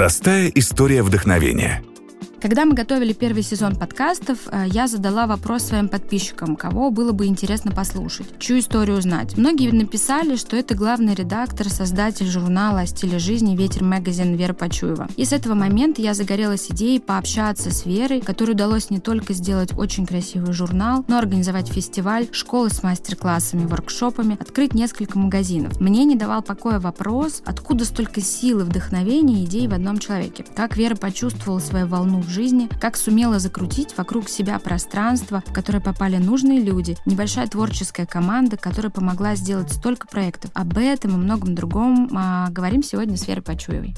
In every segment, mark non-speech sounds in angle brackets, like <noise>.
Простая история вдохновения. Когда мы готовили первый сезон подкастов, э, я задала вопрос своим подписчикам, кого было бы интересно послушать, чью историю узнать. Многие написали, что это главный редактор, создатель журнала о стиле жизни «Ветер Магазин» Вера Почуева. И с этого момента я загорелась идеей пообщаться с Верой, которой удалось не только сделать очень красивый журнал, но организовать фестиваль, школы с мастер-классами, воркшопами, открыть несколько магазинов. Мне не давал покоя вопрос, откуда столько силы, вдохновения и идей в одном человеке. Как Вера почувствовала свою волну в жизни, как сумела закрутить вокруг себя пространство, в которое попали нужные люди, небольшая творческая команда, которая помогла сделать столько проектов. Об этом и многом другом а, говорим сегодня с Верой Почуевой.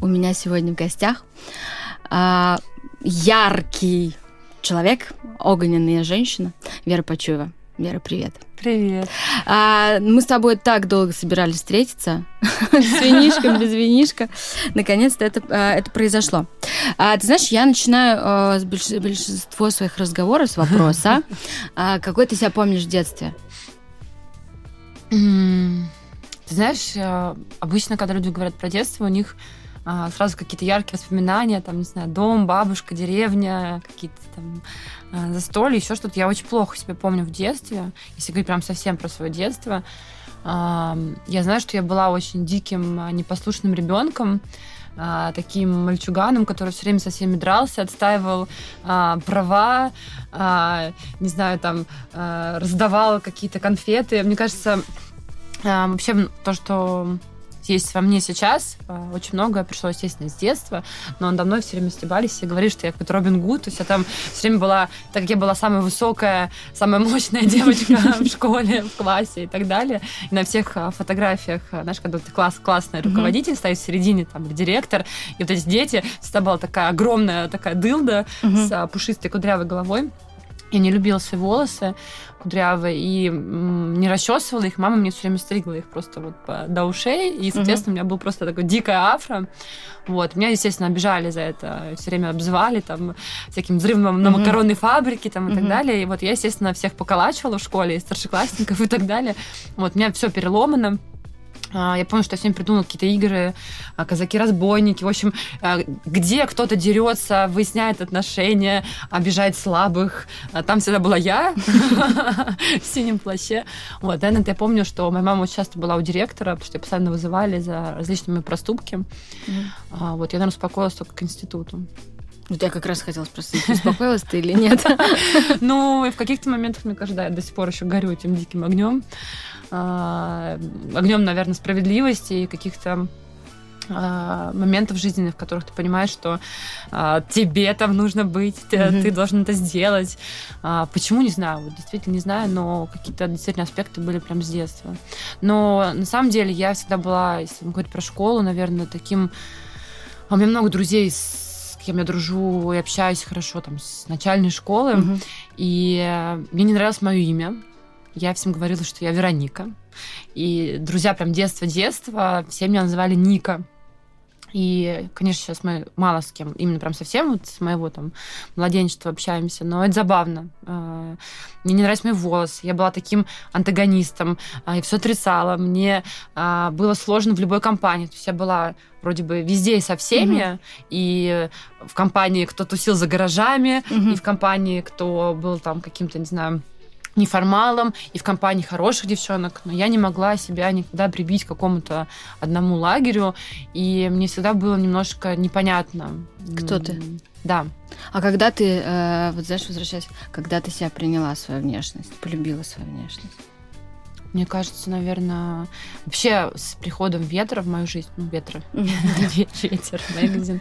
У меня сегодня в гостях а, яркий человек, огненная женщина Вера Почуева. Вера, привет. Привет. А, мы с тобой так долго собирались встретиться. <laughs> С винишком, без винишка. Наконец-то это, а, это произошло. А, ты знаешь, я начинаю а, с больш... большинство своих разговоров с вопроса. А, какой ты себя помнишь в детстве? Ты знаешь, э, обычно, когда люди говорят про детство, у них а, сразу какие-то яркие воспоминания, там, не знаю, дом, бабушка, деревня, какие-то там а, застолья, еще что-то. Я очень плохо себя помню в детстве, если говорить прям совсем про свое детство. А, я знаю, что я была очень диким, непослушным ребенком, таким мальчуганом, который все время со всеми дрался, отстаивал а, права, а, не знаю, там, а, раздавал какие-то конфеты. Мне кажется, а, вообще то, что есть во мне сейчас. А, очень многое пришло, естественно, с детства, но надо мной все время стебались и говорили, что я какой-то Робин Гуд. То есть я там все время была, так как я была самая высокая, самая мощная <laughs> девочка в школе, в классе и так далее. И на всех а, фотографиях, а, знаешь, когда ты класс, классный руководитель стоит в середине, там, или директор, и вот эти дети, всегда была такая огромная такая дылда с пушистой кудрявой головой. Я не любила свои волосы кудрявые и не расчесывала их. Мама мне все время стригла их просто вот до ушей. И, соответственно, угу. у меня был просто такой дикая афро. Вот. Меня, естественно, обижали за это. Все время обзывали там всяким взрывом на макаронной фабрике там, и угу. так далее. И вот я, естественно, всех поколачивала в школе, и старшеклассников и так далее. Вот. У меня все переломано. А, я помню, что я сегодня придумала какие-то игры, а, казаки-разбойники. В общем, а, где кто-то дерется, выясняет отношения, обижает слабых. Там всегда была я <laughs> в синем плаще. Вот, наверное, я помню, что моя мама очень часто была у директора, потому что ее постоянно вызывали за различными проступки. Вот, я, наверное, успокоилась только к институту. Вот я как раз хотела спросить, <laughs> успокоилась ты или нет? <laughs> Ну, в каких-то моментах, мне кажется, да, я до сих пор еще горю этим диким огнем. А, огнем, наверное, справедливости и каких-то а, моментов жизненных, в которых ты понимаешь, что а, тебе там нужно быть, ты, mm-hmm. ты должен это сделать. А, почему, не знаю, вот действительно не знаю, но какие-то действительно аспекты были прям с детства. Но на самом деле я всегда была, если говорить про школу, наверное, таким... У меня много друзей с кем я дружу и общаюсь хорошо там с начальной школы, mm-hmm. и мне не нравилось мое имя. Я всем говорила, что я Вероника. И друзья прям детства-детства все меня называли Ника. И, конечно, сейчас мы мало с кем, именно прям совсем вот с моего там младенчества общаемся, но это забавно. А, мне не нравятся мои волосы, я была таким антагонистом, а, я все отрицала, мне а, было сложно в любой компании, то есть я была вроде бы везде и со всеми, mm-hmm. и в компании, кто тусил за гаражами, mm-hmm. и в компании, кто был там каким-то, не знаю, неформалом и в компании хороших девчонок, но я не могла себя никогда прибить к какому-то одному лагерю, и мне всегда было немножко непонятно. Кто ты? Да. А когда ты, э, вот знаешь, возвращаясь, когда ты себя приняла свою внешность, полюбила свою внешность? Мне кажется, наверное, вообще с приходом ветра в мою жизнь, ну, ветра, <laughs> <laughs> ветер, магазин,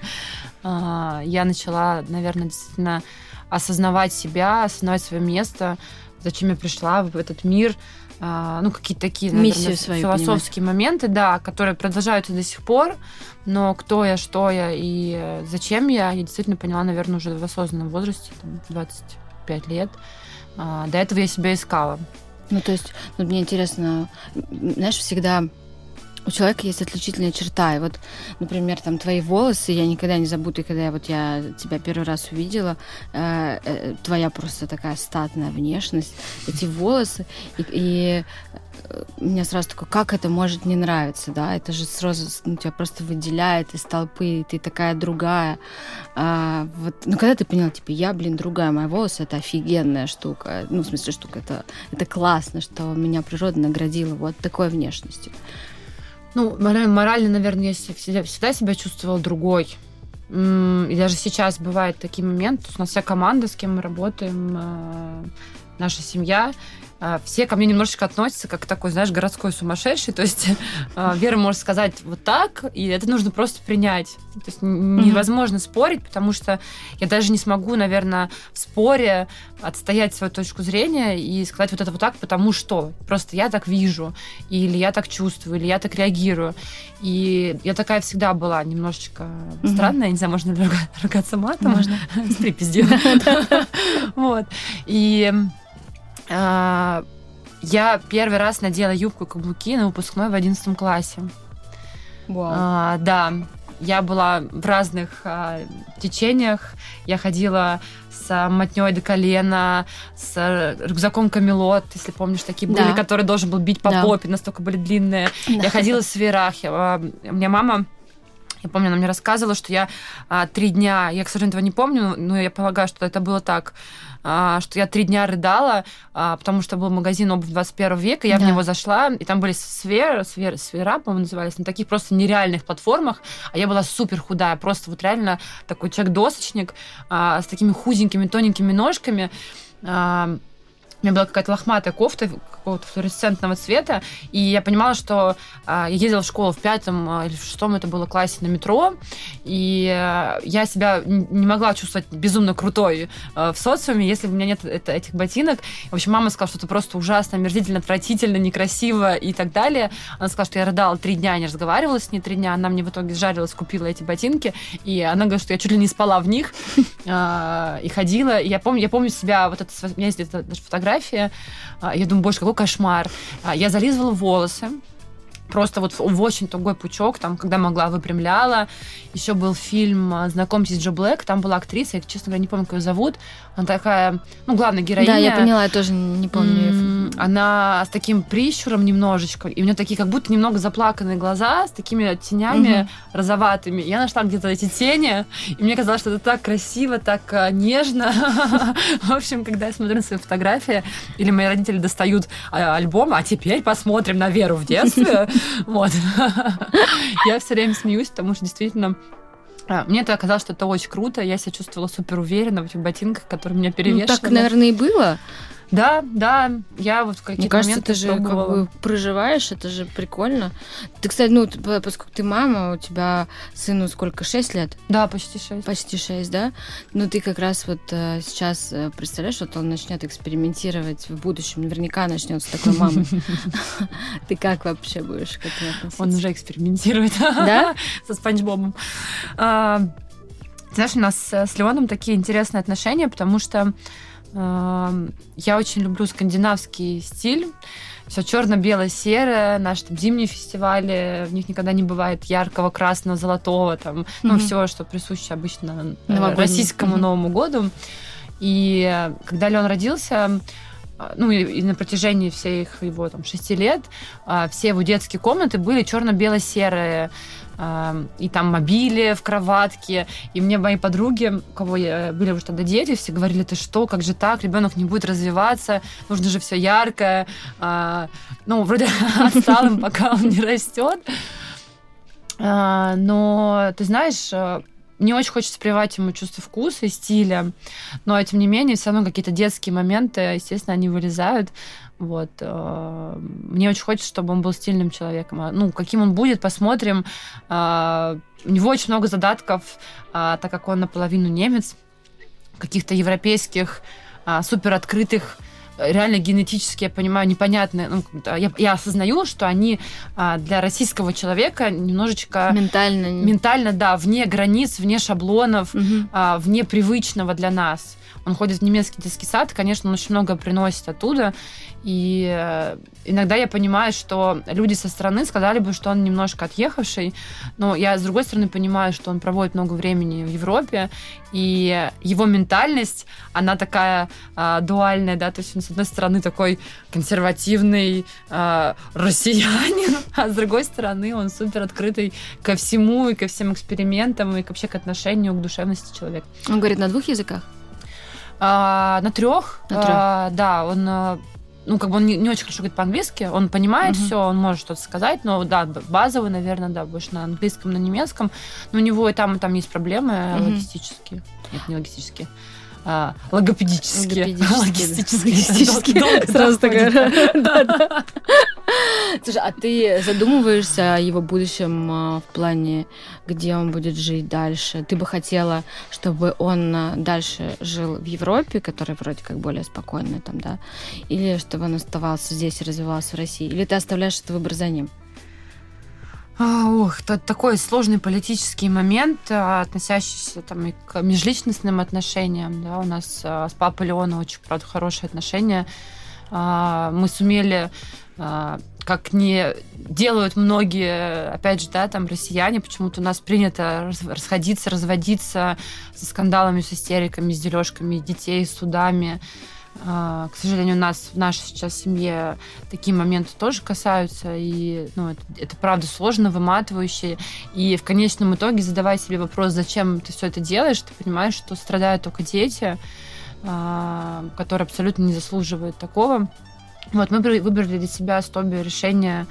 а, я начала, наверное, действительно осознавать себя, осознавать свое место, зачем я пришла в этот мир, а, ну, какие-то такие, наверное, свою философские понимать. моменты, да, которые продолжаются до сих пор, но кто я, что я и зачем я, я действительно поняла, наверное, уже в осознанном возрасте, там, 25 лет. А, до этого я себя искала. Ну, то есть, ну, мне интересно, знаешь, всегда у человека есть отличительная черта. И вот, например, там твои волосы, я никогда не забуду, когда я, вот я тебя первый раз увидела, э, э, твоя просто такая статная внешность, эти волосы, и, и э, меня сразу такое, как это может не нравиться, да? Это же сразу ну, тебя просто выделяет из толпы, ты такая другая. А, вот, ну, когда ты поняла, типа, я, блин, другая, мои волосы это офигенная штука. Ну, в смысле, штука, это, это классно, что меня природа наградила вот такой внешностью. Ну, морально, наверное, я всегда, всегда себя чувствовала другой. И даже сейчас бывают такие моменты. У нас вся команда, с кем мы работаем, э, наша семья, все ко мне немножечко относятся как такой, знаешь, городской сумасшедший. То есть <laughs> а, Вера может сказать вот так, и это нужно просто принять. То есть невозможно mm-hmm. спорить, потому что я даже не смогу, наверное, в споре отстоять свою точку зрения и сказать вот это вот так, потому что просто я так вижу, или я так чувствую, или я так реагирую. И я такая всегда была немножечко mm-hmm. странная, я не знаю, можно ли ругаться матом? Можно. <laughs> С припиздью. <laughs> Вот. И а, я первый раз надела юбку каблуки на выпускной в одиннадцатом классе. Wow. А, да, я была в разных а, течениях. Я ходила с мотней до колена, с рюкзаком камелот, если помнишь, такие да. были, которые должен был бить по да. попе, настолько были длинные. Да. Я ходила в свирах. Я, а, у меня мама я помню, она мне рассказывала, что я а, три дня, я, к сожалению, этого не помню, но я полагаю, что это было так, а, что я три дня рыдала, а, потому что был магазин обувь 21 века, я да. в него зашла, и там были сферы, сферы, сфера, по-моему, назывались, на таких просто нереальных платформах, а я была супер худая, просто вот реально такой человек-досочник а, с такими худенькими, тоненькими ножками. У меня была какая-то лохматая кофта какого-то флуоресцентного цвета, и я понимала, что а, я ездила в школу в пятом а, или в шестом это было классе на метро, и а, я себя не могла чувствовать безумно крутой а, в социуме, если у меня нет этих ботинок. В общем, мама сказала, что это просто ужасно, омерзительно, отвратительно, некрасиво и так далее. Она сказала, что я рыдала три дня, не разговаривала с ней три дня, она мне в итоге сжарилась, купила эти ботинки, и она говорит, что я чуть ли не спала в них <laughs> а, и ходила. И я помню, я помню себя, вот это, у меня есть даже фотография, фотография. А, я думаю, боже, какой кошмар. А, я зализывала волосы, просто вот в очень тугой пучок, там, когда могла, выпрямляла. Еще был фильм «Знакомьтесь, Джо Блэк», там была актриса, я, честно говоря, не помню, как ее зовут. Она такая, ну, главная героиня. Да, я поняла, я тоже не помню. Она с таким прищуром немножечко, и у нее такие как будто немного заплаканные глаза, с такими тенями угу. розоватыми. Я нашла где-то эти тени, и мне казалось, что это так красиво, так э, нежно. <laughs> В общем, когда я смотрю на свои фотографии, или мои родители достают а, альбом, а теперь посмотрим на Веру в детстве, <laughs> Вот. <laughs> Я все время смеюсь, потому что действительно а, мне это оказалось, что это очень круто. Я себя чувствовала супер уверенно в этих ботинках, которые меня перевешивали. Ну, так, наверное, и было. Да, да, я вот в какие-то Мне кажется, ты же пробовала. как бы проживаешь, это же прикольно. Ты, кстати, ну, поскольку ты мама, у тебя сыну сколько, шесть лет? Да, почти шесть. Почти шесть, да? Ну, ты как раз вот э, сейчас э, представляешь, вот он начнет экспериментировать в будущем, наверняка начнет с такой мамы. <laughs> Ты как вообще будешь к этому относиться? Он уже экспериментирует. <laughs> Да? Со Спанч Бобом. А, знаешь, у нас с Леоном такие интересные отношения, потому что я очень люблю скандинавский стиль. Все черно-бело-серое, наши там зимние фестивали, в них никогда не бывает яркого, красного, золотого, там, mm-hmm. ну, все, что присуще обычно э, Новогодний. российскому mm-hmm. Новому году. И когда Леон родился, ну и, на протяжении всех его там шести лет а, все его детские комнаты были черно-бело-серые и там мобили в кроватке. И мне мои подруги, у кого я, были уже тогда дети, все говорили, ты что, как же так, ребенок не будет развиваться, нужно же все яркое. А, ну, вроде <laughs> отсталым, пока он не растет. А, но, ты знаешь, не очень хочется прививать ему чувство вкуса и стиля, но, тем не менее, все равно какие-то детские моменты, естественно, они вылезают. Вот. Э, мне очень хочется, чтобы он был стильным человеком. А, ну, каким он будет, посмотрим. А, у него очень много задатков, а, так как он наполовину немец, каких-то европейских, супер открытых реально генетически, я понимаю, непонятные. Ну, я, я осознаю, что они для российского человека немножечко... Ментально. Ментально, да, вне границ, вне шаблонов, угу. вне привычного для нас он ходит в немецкий детский сад, конечно, он очень много приносит оттуда. И э, иногда я понимаю, что люди со стороны сказали бы, что он немножко отъехавший, но я, с другой стороны, понимаю, что он проводит много времени в Европе, и его ментальность, она такая э, дуальная, да, то есть он, с одной стороны, такой консервативный э, россиянин, <laughs> а с другой стороны, он супер открытый ко всему, и ко всем экспериментам, и вообще к отношению к душевности человека. Он говорит на двух языках? А, на трех. На трех. А, да, он а, ну, как бы он не, не очень хорошо говорит по-английски, он понимает Мгм. все, он может что-то сказать, но да, базовый, наверное, да, больше на английском, на немецком. Но у него и там, и там есть проблемы Мгм. логистические. Нет, не логистические. А, логопедические. Логистические. <laughs> Сразу такая. <laughs> Слушай, а ты задумываешься о его будущем а, в плане, где он будет жить дальше? Ты бы хотела, чтобы он а, дальше жил в Европе, которая вроде как более спокойная там, да? Или чтобы он оставался здесь и развивался в России? Или ты оставляешь этот выбор за ним? А, Ох, это такой сложный политический момент, а, относящийся там и к межличностным отношениям. Да, у нас а, с папой Леона очень, правда, хорошие отношения. Мы сумели, как не делают многие, опять же, да, там россияне, почему-то у нас принято расходиться, разводиться со скандалами, с истериками, с дележками детей, с судами. А, К сожалению, у нас в нашей сейчас семье такие моменты тоже касаются, и ну, это, это правда сложно, выматывающе. И в конечном итоге, задавая себе вопрос, зачем ты все это делаешь, ты понимаешь, что страдают только дети, а, которые абсолютно не заслуживают такого. Вот мы выбрали для себя с Тоби решение,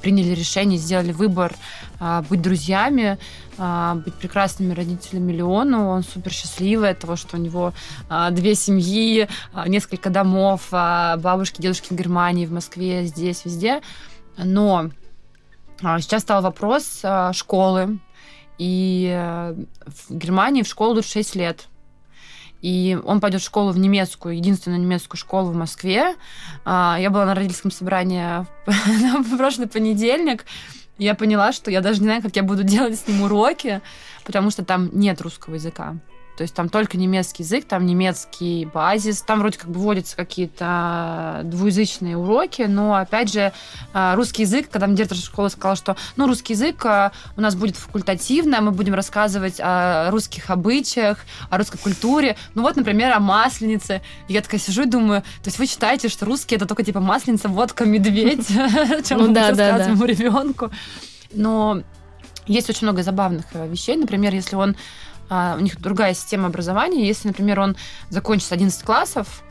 приняли решение, сделали выбор а, быть друзьями, а, быть прекрасными родителями Леону. Он супер счастливый от того, что у него а, две семьи, а, несколько домов, а, бабушки, дедушки в Германии, в Москве, здесь, везде. Но а, сейчас стал вопрос а, школы. И э, в Германии в школу идут 6 лет. И он пойдет в школу в немецкую, единственную немецкую школу в Москве. А, Я была на родительском собрании <laughs> в прошлый понедельник. Я поняла, что я даже не знаю, как я буду <laughs> делать с ним уроки, потому что там нет русского языка. То есть там только немецкий язык, там немецкий базис, там вроде как бы вводятся какие-то двуязычные уроки, но опять же а, русский язык, когда мне директор школы сказал, что ну русский язык а, у нас будет факультативно, мы будем рассказывать о русских обычаях, о русской культуре, ну вот, например, о масленице. И я такая сижу и думаю, то есть вы считаете, что русский это только типа масленица, водка, медведь, <laughs> чем Ну мы рассказываем ребенку. Но есть очень много забавных э, вещей. Например, если он у них другая система образования. Если, например, он закончит 11 классов,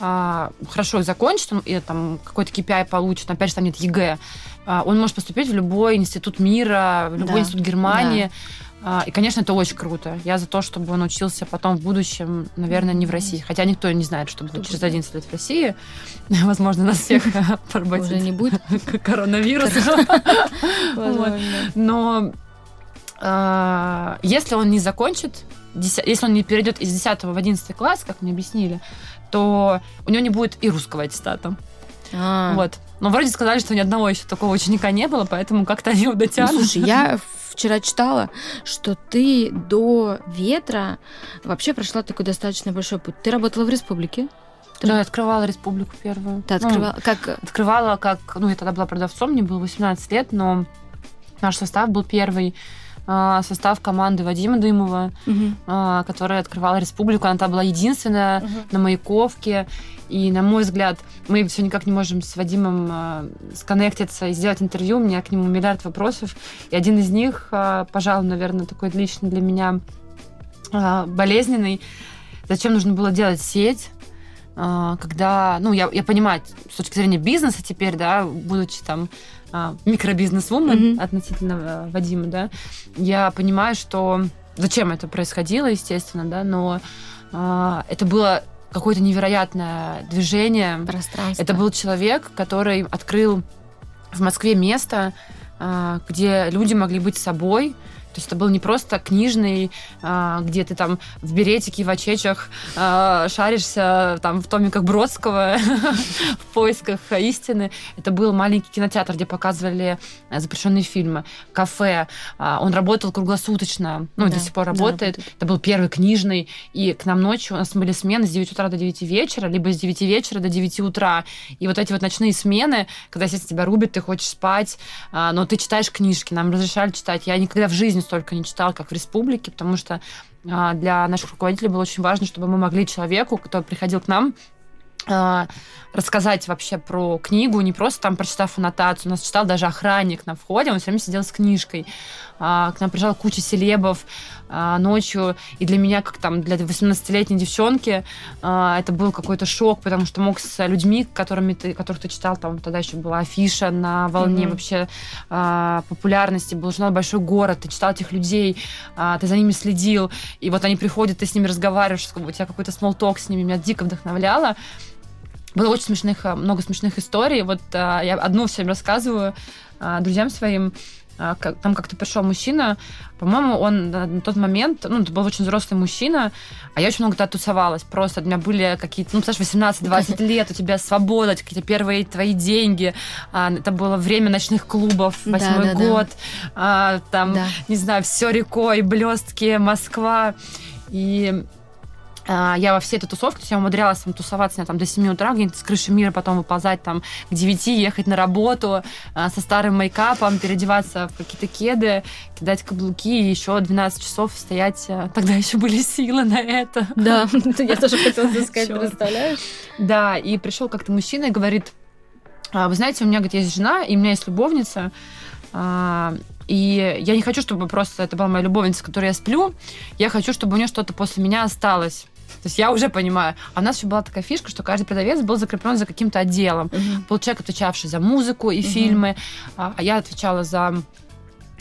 а, хорошо их закончит, он, и там какой-то KPI получит, опять же там нет ЕГЭ, а, он может поступить в любой институт мира, в любой Да, институт Германии. А, И, конечно, это очень круто. Я за то, чтобы он учился потом в будущем, наверное, не в России. Хотя никто не знает, что будет через да. 11 лет в России. <laughs> Возможно, нас всех <laughs> <laughs> Уже поработит не будет? коронавирус. Но а, если он не закончит, если он не перейдет из 10 в 11 класс, как мне объяснили, то у него не будет и русского аттестата. А. Вот. Но вроде сказали, что ни одного еще такого ученика не было, поэтому как-то они его Ну, дотянут. слушай, я вчера читала, что ты до ветра вообще прошла такой достаточно большой путь. Ты работала в республике? Да, я открывала республику первую. Ты Ну, открывала... Как... открывала как... Ну, я тогда была продавцом, мне было 18 лет, но наш состав был первый. А, Состав команды Вадима Дымова, а, которая открывала республику. Она там была единственная на Маяковке. И, на мой взгляд, мы все никак не можем с Вадимом а, сконнектиться и сделать интервью. У меня к нему миллиард вопросов. И один из них, пожалуй, наверное, такой лично для меня болезненный. Зачем нужно было делать сеть? когда, ну, я, я понимаю, с точки зрения бизнеса теперь, да, будучи там а, микробизнес-вумен Мгм. относительно а, Вадима, да, я понимаю, что зачем это происходило, естественно, да, но а, это было какое-то невероятное движение. Пространство. Это был человек, который открыл в Москве место, а, где люди могли быть собой, То есть это был не просто книжный, а, где ты там в беретике, в очечах а, шаришься там в томиках Бродского <laughs> в поисках истины. Это был маленький кинотеатр, где показывали запрещенные фильмы, кафе. А, он работал круглосуточно, ну, да, до сих пор работает. Да, это был первый книжный, и к нам ночью у нас были смены с 9 утра до 9 вечера, либо с 9 вечера до 9 утра. И вот эти вот ночные смены, когда, естественно, тебя рубят, ты хочешь спать, но ты читаешь книжки, нам разрешали читать. Я никогда в жизни столько не читала, как в республике, потому что а, для наших руководителей было очень важно, чтобы мы могли человеку, кто приходил к нам, а, рассказать вообще про книгу, не просто там прочитав аннотацию. У нас читал даже охранник на входе, он все время сидел с книжкой. А, к нам приезжала куча селебов а, ночью, и для меня, как там для 18-летней девчонки, это был какой-то шок, потому что мог с людьми, которыми ты, которых ты читал, там тогда еще была афиша на волне mm-hmm. вообще популярности, был журнал «Большой город», ты читал этих людей, ты за ними следил, и вот они приходят, ты с ними разговариваешь, у тебя какой-то смолток с ними, меня дико вдохновляло. Было очень смешных, много смешных историй. Вот а, я одну всем рассказываю а, друзьям своим. А, там как-то пришел мужчина, по-моему, он на тот момент, ну, это был очень взрослый мужчина, а я очень много тогда тусовалась. Просто у меня были какие-то, ну, представляешь, 18-20 <laughs> лет, у тебя свобода, какие-то первые твои деньги. Это было время ночных клубов, восьмой да, да, год. Да. Там, не знаю, все рекой, блестки, Москва. И а, я во всей этой тусовке, то есть я умудрялась там тусоваться там, до 7 утра, где-нибудь с крыши мира, потом выползать там к 9, ехать на работу а, со старым мейкапом, переодеваться в какие-то кеды, кидать каблуки и еще 12 часов стоять. А, тогда еще были силы на это. Да, <laughs> я тоже хотела <laughs> сказать, представляешь? Да, и пришел как-то мужчина и говорит, вы знаете, у меня, говорит, есть жена, и у меня есть любовница, и я не хочу, чтобы просто это была моя любовница, с которой я сплю. Я хочу, чтобы у нее что-то после меня осталось. То есть я уже понимаю. А у нас еще была такая фишка, что каждый продавец был закреплен за каким-то отделом. Uh-huh. Был человек, отвечавший за музыку и uh-huh. фильмы, а, а я отвечала за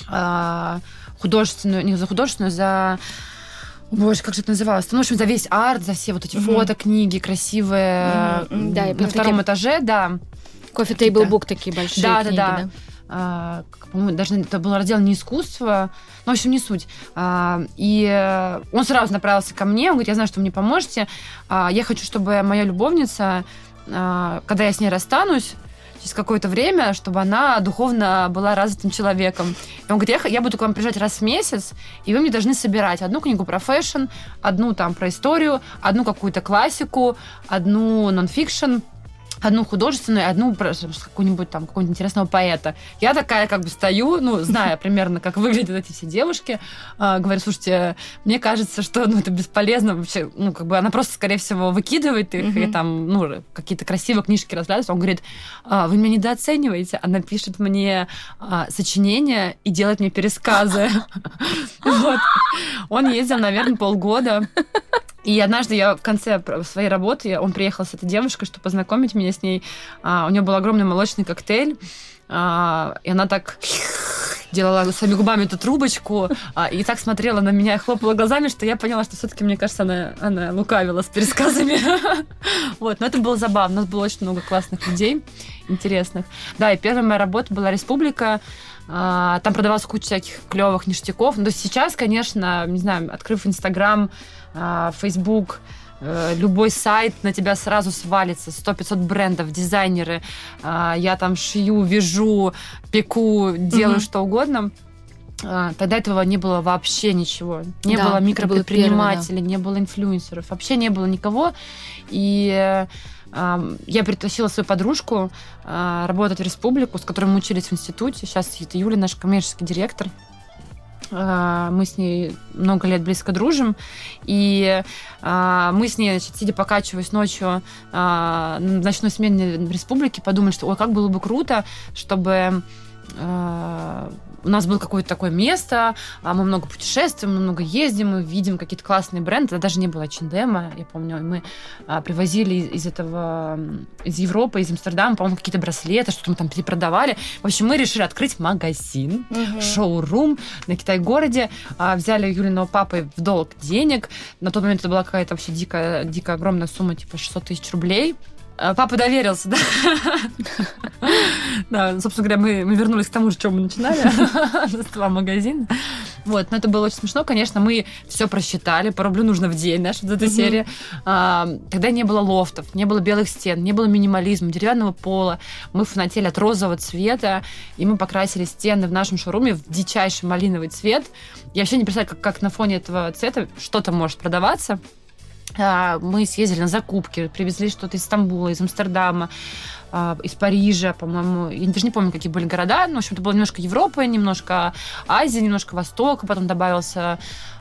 а, художественную, не за художественную, за Боже, как же это называлось? Ну, в общем, за весь арт, за все вот эти mm-hmm. фото, книги красивые. Mm-hmm. Да, на втором такие... этаже, да. Кофе тейбл бук такие большие. Да, книги, да, да. А, по-моему, даже это был раздел не искусство, ну, в общем, не суть. А, и он сразу направился ко мне, он говорит, я знаю, что вы мне поможете, а, я хочу, чтобы моя любовница, когда я с ней расстанусь, через какое-то время, чтобы она духовно была развитым человеком. И он говорит, я, я буду к вам приезжать раз в месяц, и вы мне должны собирать одну книгу про fashion, одну там про историю, одну какую-то классику, одну нонфикшн, одну художественную, одну какую-нибудь там какого-нибудь интересного поэта. Я такая как бы стою, ну, зная примерно, как выглядят эти все девушки, э, говорю, слушайте, мне кажется, что ну, это бесполезно вообще, ну, как бы она просто, скорее всего, выкидывает их mm-hmm. и там, ну, какие-то красивые книжки разглядывает. Он говорит, а, вы меня недооцениваете. Она пишет мне а, сочинения и делает мне пересказы. <laughs> Вот. Он ездил, наверное, полгода и однажды я в конце своей работы, он приехал с этой девушкой, чтобы познакомить меня с ней. А, у нее был огромный молочный коктейль, а, и она так делала своими губами эту трубочку а, и так смотрела на меня и хлопала глазами, что я поняла, что все-таки, мне кажется, она, она лукавила с пересказами. <laughs> Вот, но это было забавно. У нас было очень много классных людей, интересных. Да, и первая моя работа была «Республика». А, там продавалась куча всяких клевых ништяков. Но сейчас, конечно, не знаю, открыв Инстаграм, а, Facebook, э, любой сайт на тебя сразу свалится, 100-500 брендов, дизайнеры, а, я там шью, вяжу, пеку, делаю mm-hmm. что угодно. А, тогда этого не было вообще ничего. Не да, было микропредпринимателей, да. не было инфлюенсеров, вообще не было никого. И я притащила свою подружку работать в республику, с которой мы учились в институте. Сейчас это Юля, наш коммерческий директор. А, мы с ней много лет близко дружим, и а, мы с ней, значит, сидя покачиваясь ночью а, на ночной смене в республике, подумали, что ой, как было бы круто, чтобы у нас было какое-то такое место, а мы много путешествуем, мы много ездим, мы видим какие-то классные бренды. Это даже не было Чиндема, я помню. Мы а, привозили из этого, из Европы, из Амстердама, по-моему, какие-то браслеты, что-то мы там перепродавали. В общем, мы решили открыть магазин, угу. шоу-рум на Китай-городе. А, взяли Юлиного папы в долг денег. На тот момент это была какая-то вообще дикая, дикая огромная сумма, типа 600 тысяч рублей. А, папа доверился, да. Да, собственно говоря, мы, мы вернулись к тому же, чем мы начинали, два магазина. Вот, но это было очень смешно, конечно, мы все просчитали, по рублю нужно в день, знаешь, вот эта серия. А, тогда не было лофтов, не было белых стен, не было минимализма, деревянного пола. Мы фанатели от розового цвета, и мы покрасили стены в нашем шоуруме в дичайший малиновый цвет. Я вообще не представляю, как, как на фоне этого цвета что-то может продаваться. А, мы съездили на закупки, привезли что-то из Стамбула, из Амстердама, а, из Парижа, по-моему. Я даже не помню, какие были города. Но, в общем, это было немножко Европы, немножко Азии, немножко Востока. Потом добавился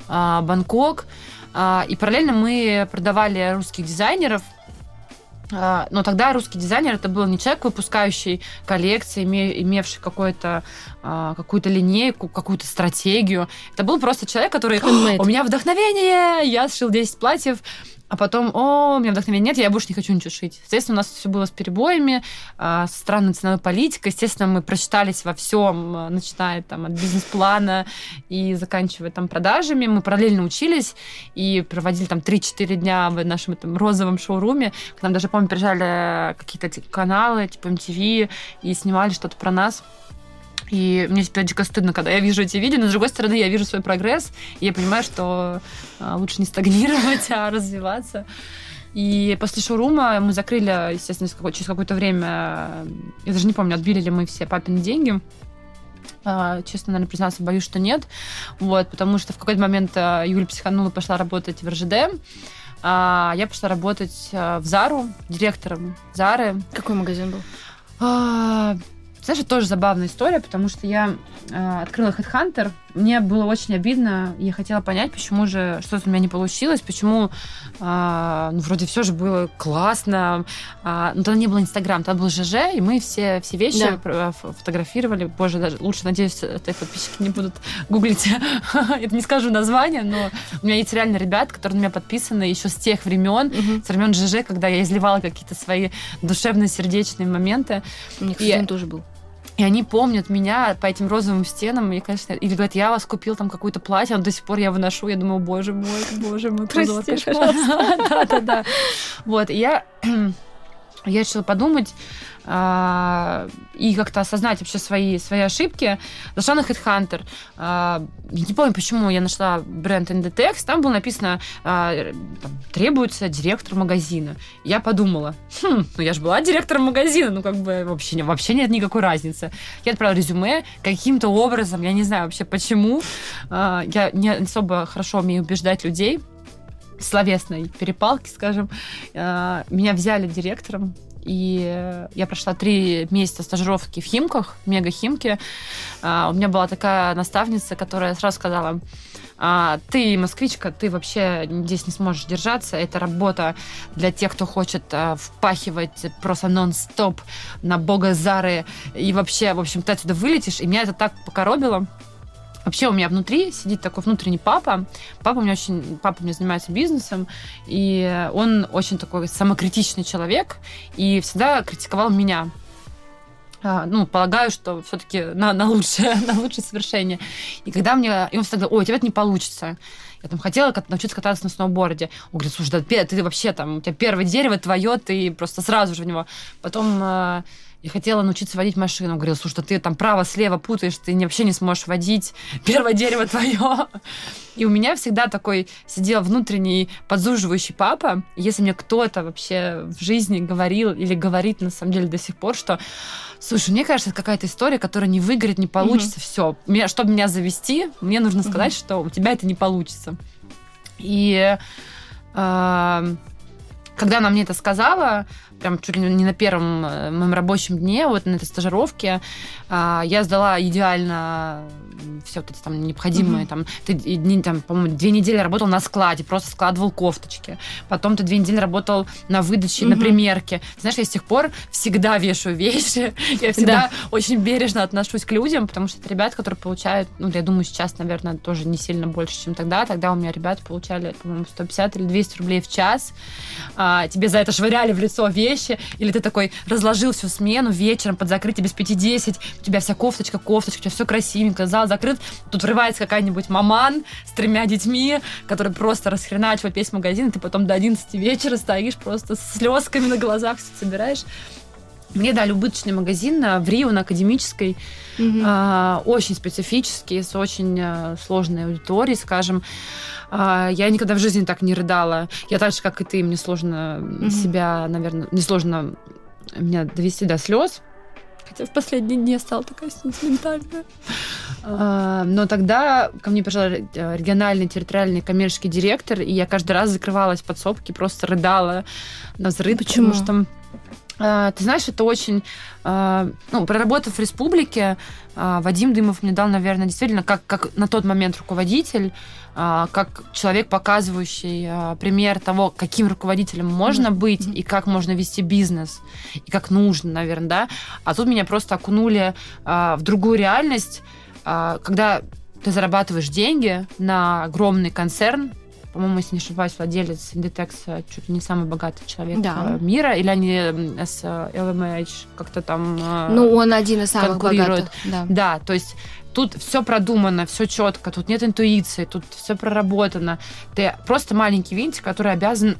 а, Бангкок. И параллельно мы продавали русских дизайнеров, но тогда русский дизайнер это был не человек, выпускающий коллекции, имевший какой-то, какую-то линейку, какую-то стратегию. Это был просто человек, который... У меня вдохновение! Я сшил 10 платьев а потом, о, у меня вдохновения нет, я больше не хочу ничего шить. Естественно, у нас все было с перебоями, э, с странной ценовой. Естественно, мы прочитались во всем, а, начиная там от бизнес-плана и заканчивая там продажами. Мы параллельно учились и проводили там 3-4 дня в нашем этом розовом шоуруме. К нам даже, помню, приезжали какие-то каналы, типа MTV, и снимали что-то про нас. И мне теперь дико стыдно, когда я вижу эти видео, но с другой стороны я вижу свой прогресс, и я понимаю, что а, лучше не стагнировать, <laughs> а развиваться. И после шоурума мы закрыли, естественно, через какое-то время, я даже не помню, отбили ли мы все папины деньги. А, честно, наверное, признаться, боюсь, что нет. Вот, потому что в какой-то момент а, Юля психанула, пошла работать в РЖД. А я пошла работать в Зару, директором Зары. Какой магазин был? Знаешь, это тоже забавная история, потому что я э, открыла Headhunter, мне было очень обидно, я хотела понять, почему же что-то у меня не получилось, почему, э, ну, вроде все же было классно, э, но тогда не было Инстаграм, тогда был ЖЖ, и мы все, все вещи да. фотографировали, боже, даже лучше, надеюсь, твои подписчики не будут гуглить, <laughs> это не скажу название, но у меня есть реально ребят, которые на меня подписаны еще с тех времен, с времен ЖЖ, когда я изливала какие-то свои душевные, сердечные моменты. У меня, кстати, тоже был. И они помнят меня по этим розовым стенам. И, конечно, или говорят, я вас купил там какое-то платье, но до сих пор я выношу. Я думаю, боже мой, боже мой, <laughs> Прости, Да-да-да. <laughs> Вот, и я я решила подумать э, и как-то осознать вообще свои, свои ошибки. Зашла на HeadHunter. Э, не помню, почему я нашла бренд Indetex. Там было написано, э, там, требуется директор магазина. Я подумала, хм, ну я же была директором магазина, ну как бы вообще, вообще нет никакой разницы. Я отправила резюме каким-то образом, я не знаю вообще почему. Э, я не особо хорошо умею убеждать людей словесной перепалки, скажем, э, меня взяли директором, и я прошла три месяца стажировки в Химках, мега-химки. Э, у меня была такая наставница, которая сразу сказала, «А, ты москвичка, ты вообще здесь не сможешь держаться. Это работа для тех, кто хочет впахивать просто нон-стоп на бога Зары. И вообще, в общем, ты отсюда вылетишь. И меня это так покоробило. Вообще у меня внутри сидит такой внутренний папа. Папа у меня очень, папа у меня занимается бизнесом, и он очень такой самокритичный человек, и всегда критиковал меня. А, ну, полагаю, что все-таки на, на лучшее, <laughs> на лучшее совершение. И когда мне... И он всегда говорит, ой, у тебя это не получится. Я там хотела научиться кататься на сноуборде. Он говорит, слушай, да ты вообще там, у тебя первое дерево твое, ты просто сразу же в него. Потом а, я хотела научиться водить машину. Говорила, слушай, ты там право-слева путаешь, ты вообще не сможешь водить. <laughs> Первое дерево твое. И у меня всегда такой сидел внутренний подзуживающий папа. Если мне кто-то вообще в жизни говорил или говорит на самом деле до сих пор, что Слушай, мне кажется, это какая-то история, которая не выиграет, не получится. Mm-hmm. Все. Меня, чтобы меня завести, мне нужно сказать, mm-hmm. что у тебя это не получится. И э, когда она мне это сказала, прям чуть ли не на первом э, моем рабочем дне, вот на этой стажировке, а, я сдала идеально все вот эти там необходимые, mm-hmm. там, ты дни, там, по-моему, две недели работал на складе, просто складывал кофточки. Потом ты две недели работал на выдаче, mm-hmm. на примерке. Знаешь, я с тех пор всегда вешаю вещи. <laughs> я всегда да. очень бережно отношусь к людям, потому что это ребята, которые получают, ну, я думаю, сейчас, наверное, тоже не сильно больше, чем тогда. Тогда у меня ребята получали, по-моему, 150 или 200 рублей в час. А, тебе за это швыряли в лицо вещи, или ты такой разложил всю смену вечером под закрытие без 5-10, у тебя вся кофточка, кофточка, у тебя все красивенько, зал закрыт, тут врывается какая-нибудь маман с тремя детьми, который просто расхреначивает весь магазин, и ты потом до 11 вечера стоишь просто с слезками на глазах все собираешь. Мне дали убыточный магазин в Рио на Академической, угу. а, очень специфический, с очень а, сложной аудиторией, скажем. А, я никогда в жизни так не рыдала. Я так же, как и ты, мне сложно угу. себя, наверное, не сложно меня довести до слез. Хотя в последние дни я стала такая сентиментальная. А, но тогда ко мне пришел региональный территориальный коммерческий директор, и я каждый раз закрывалась под сопки, просто рыдала на взрыв. Почему? Потому что ты знаешь, это очень... А, ну, проработав в республике, а, Вадим Дымов мне дал, наверное, действительно, как, как на тот момент руководитель, как человек, показывающий пример того, каким руководителем можно mm-hmm. быть и как можно вести бизнес, и как нужно, наверное, да. А тут меня просто окунули в другую реальность, когда ты зарабатываешь деньги на огромный концерн, по-моему, если не ошибаюсь, владелец Inditex э, чуть ли не самый богатый человек да. Э, мира, или они с LVMH как-то там э, Ну, он один из самых богатых. Да. да, то есть тут все продумано, все четко, тут нет интуиции, тут все проработано. Ты просто маленький винтик, который обязан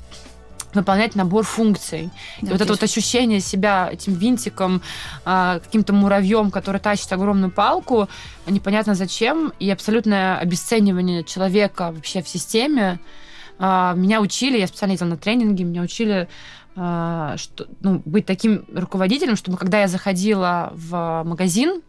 выполнять набор функций. Да, и вот это вот ощущение себя этим винтиком, а, каким-то муравьем, который тащит огромную палку, непонятно зачем, и абсолютное обесценивание человека вообще в системе. А, меня учили, я специально ездила на тренинги, меня учили а, что, ну, быть таким руководителем, чтобы когда я заходила в магазин,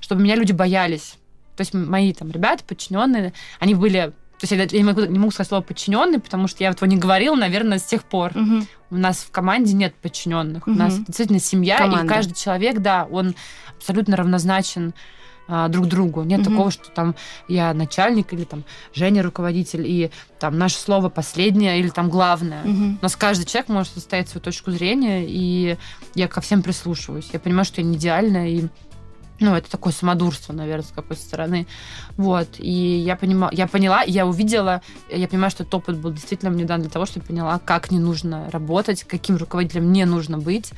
чтобы меня люди боялись. То есть мои там ребята, подчиненные, они были есть я, я не, могу, не могу сказать слово подчиненный, потому что я этого не говорила, наверное, с тех пор. Угу. У нас в команде нет подчиненных. Угу. У нас действительно семья, Команда. и каждый человек, да, он абсолютно равнозначен а, друг другу. Нет угу. такого, что там я начальник или там Женя руководитель, и там наше слово последнее или там главное. Угу. У нас каждый человек может составить свою точку зрения, и я ко всем прислушиваюсь. Я понимаю, что я не идеальна, и ну, это такое самодурство, наверное, с какой-то стороны. Вот. И я, понимала, я поняла, я увидела, я понимаю, что этот опыт был действительно мне дан для того, чтобы я поняла, как не нужно работать, каким руководителем не нужно быть.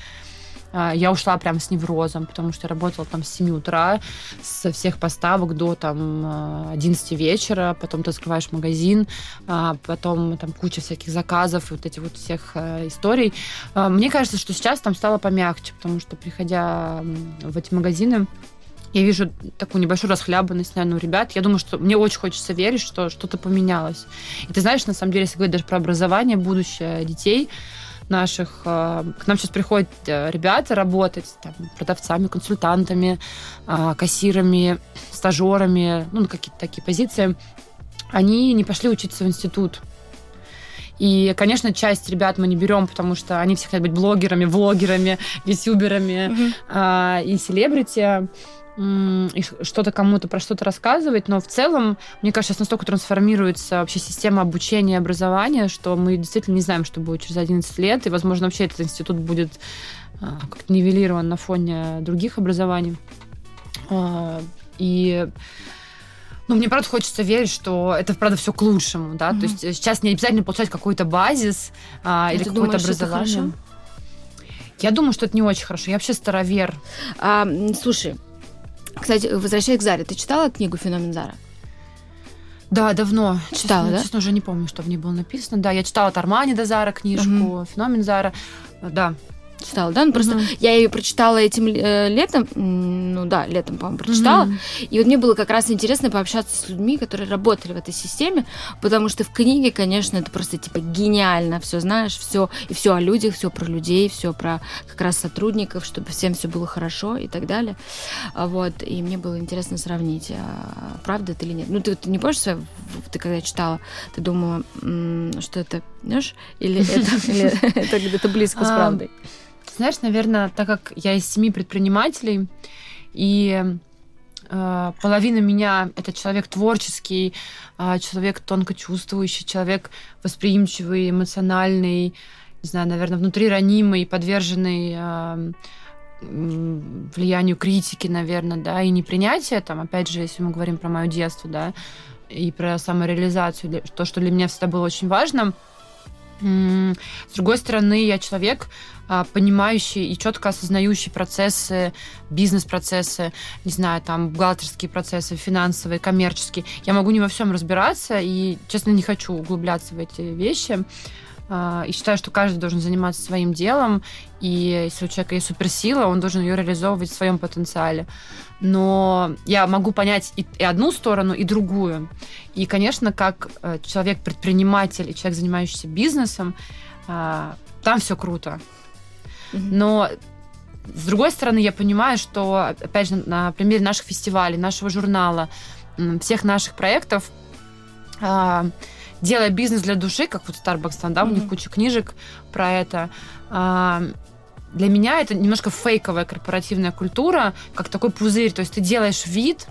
А, я ушла прям с неврозом, потому что я работала там с 7 утра, со всех поставок до там 11 вечера, потом ты открываешь магазин, а, потом там куча всяких заказов, вот этих вот всех историй. А, мне кажется, что сейчас там стало помягче, потому что приходя в эти магазины, я вижу такую небольшую расхлябанность, наверное, у ребят. Я думаю, что мне очень хочется верить, что что-то поменялось. И ты знаешь, на самом деле, если говорить даже про образование, будущее детей, наших. Э, к нам сейчас приходят э, ребята работать там, продавцами, консультантами, э, кассирами, стажерами, ну, на какие-то такие позиции. Они не пошли учиться в институт. И, конечно, часть ребят мы не берем, потому что они все хотят быть блогерами, влогерами, <laughs> ютуберами mm-hmm. и селебрити что-то кому-то про что-то рассказывать, но в целом, мне кажется, сейчас настолько трансформируется вообще система обучения и образования, что мы действительно не знаем, что будет через 11 лет, и, возможно, вообще этот институт будет а, как-то нивелирован на фоне других образований. А, и ну, мне правда хочется верить, что это правда все к лучшему, да. Mm-hmm. То есть сейчас не обязательно получать какой-то базис а, или какое-то образование. Я думаю, что это не очень хорошо. Я вообще старовер. А, слушай, кстати, возвращаясь к Заре, ты читала книгу «Феномен Зара»? Да, давно. Читала, честно, да? Честно, уже не помню, что в ней было написано. Да, я читала Тармани до Зара книжку, угу. «Феномен Зара». Да, читала, да? Ну, просто угу. я ее прочитала этим э, летом, ну да, летом, по-моему, прочитала. Угу. И вот мне было как раз интересно пообщаться с людьми, которые работали в этой системе, потому что в книге, конечно, это просто типа гениально, все знаешь, все и все о людях, все про людей, все про как раз сотрудников, чтобы всем все было хорошо и так далее. А Вот, и мне было интересно сравнить, а, правда это или нет. Ну, ты, ты не помнишь, ты когда читала, ты думала, что это, знаешь, или это <laughs> <laughs> где-то близко с правдой? Знаешь, наверное, так как я из семи предпринимателей, и э, половина меня это человек творческий, э, человек тонко чувствующий, человек восприимчивый, эмоциональный, не знаю, наверное, внутри ранимый, подверженный э, влиянию критики, наверное, да, и непринятия, там, опять же, если мы говорим про мое детство, да, и про самореализацию, то, что для меня всегда было очень важно. С другой стороны, я человек, а, понимающий и четко осознающий процессы, бизнес-процессы, не знаю, там, бухгалтерские процессы, финансовые, коммерческие. Я могу не во всем разбираться и, честно, не хочу углубляться в эти вещи. А, и считаю, что каждый должен заниматься своим делом, и если у человека есть суперсила, он должен ее реализовывать в своем потенциале. Но я могу понять и, и одну сторону, и другую. И, конечно, как э, человек-предприниматель и человек, занимающийся бизнесом, а, там все круто. Но с другой стороны, я понимаю, что, опять же, на примере наших фестивалей, нашего журнала, всех наших проектов, а, делая бизнес для души, как вот Starbucks, там, да, mm-hmm. у них куча книжек про это. А, для меня это немножко фейковая корпоративная культура, как такой пузырь. То есть ты делаешь вид,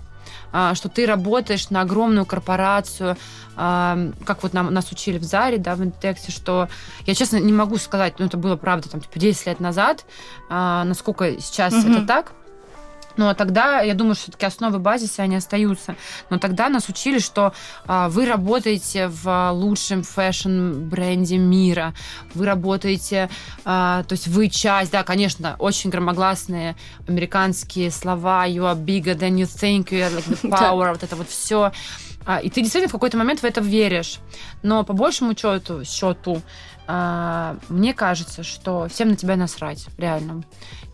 а, что ты работаешь на огромную корпорацию, а, как вот нам, нас учили в Заре, да, в Inditex, что я, честно, не могу сказать, ну, это было, правда, там, типа, 10 лет назад, насколько сейчас mm-hmm. это так, но тогда, я думаю, что все-таки основы базиса, они остаются. Но тогда нас учили, что а, вы работаете в лучшем fashion-бренде мира, вы работаете, а, то есть вы часть, да, конечно, очень громогласные американские слова, you are bigger than you think, you are like the <laughs> power, вот это вот все. А, и ты действительно в какой-то момент в это веришь. Но по большему счету, счету а, мне кажется, что всем на тебя насрать, реально.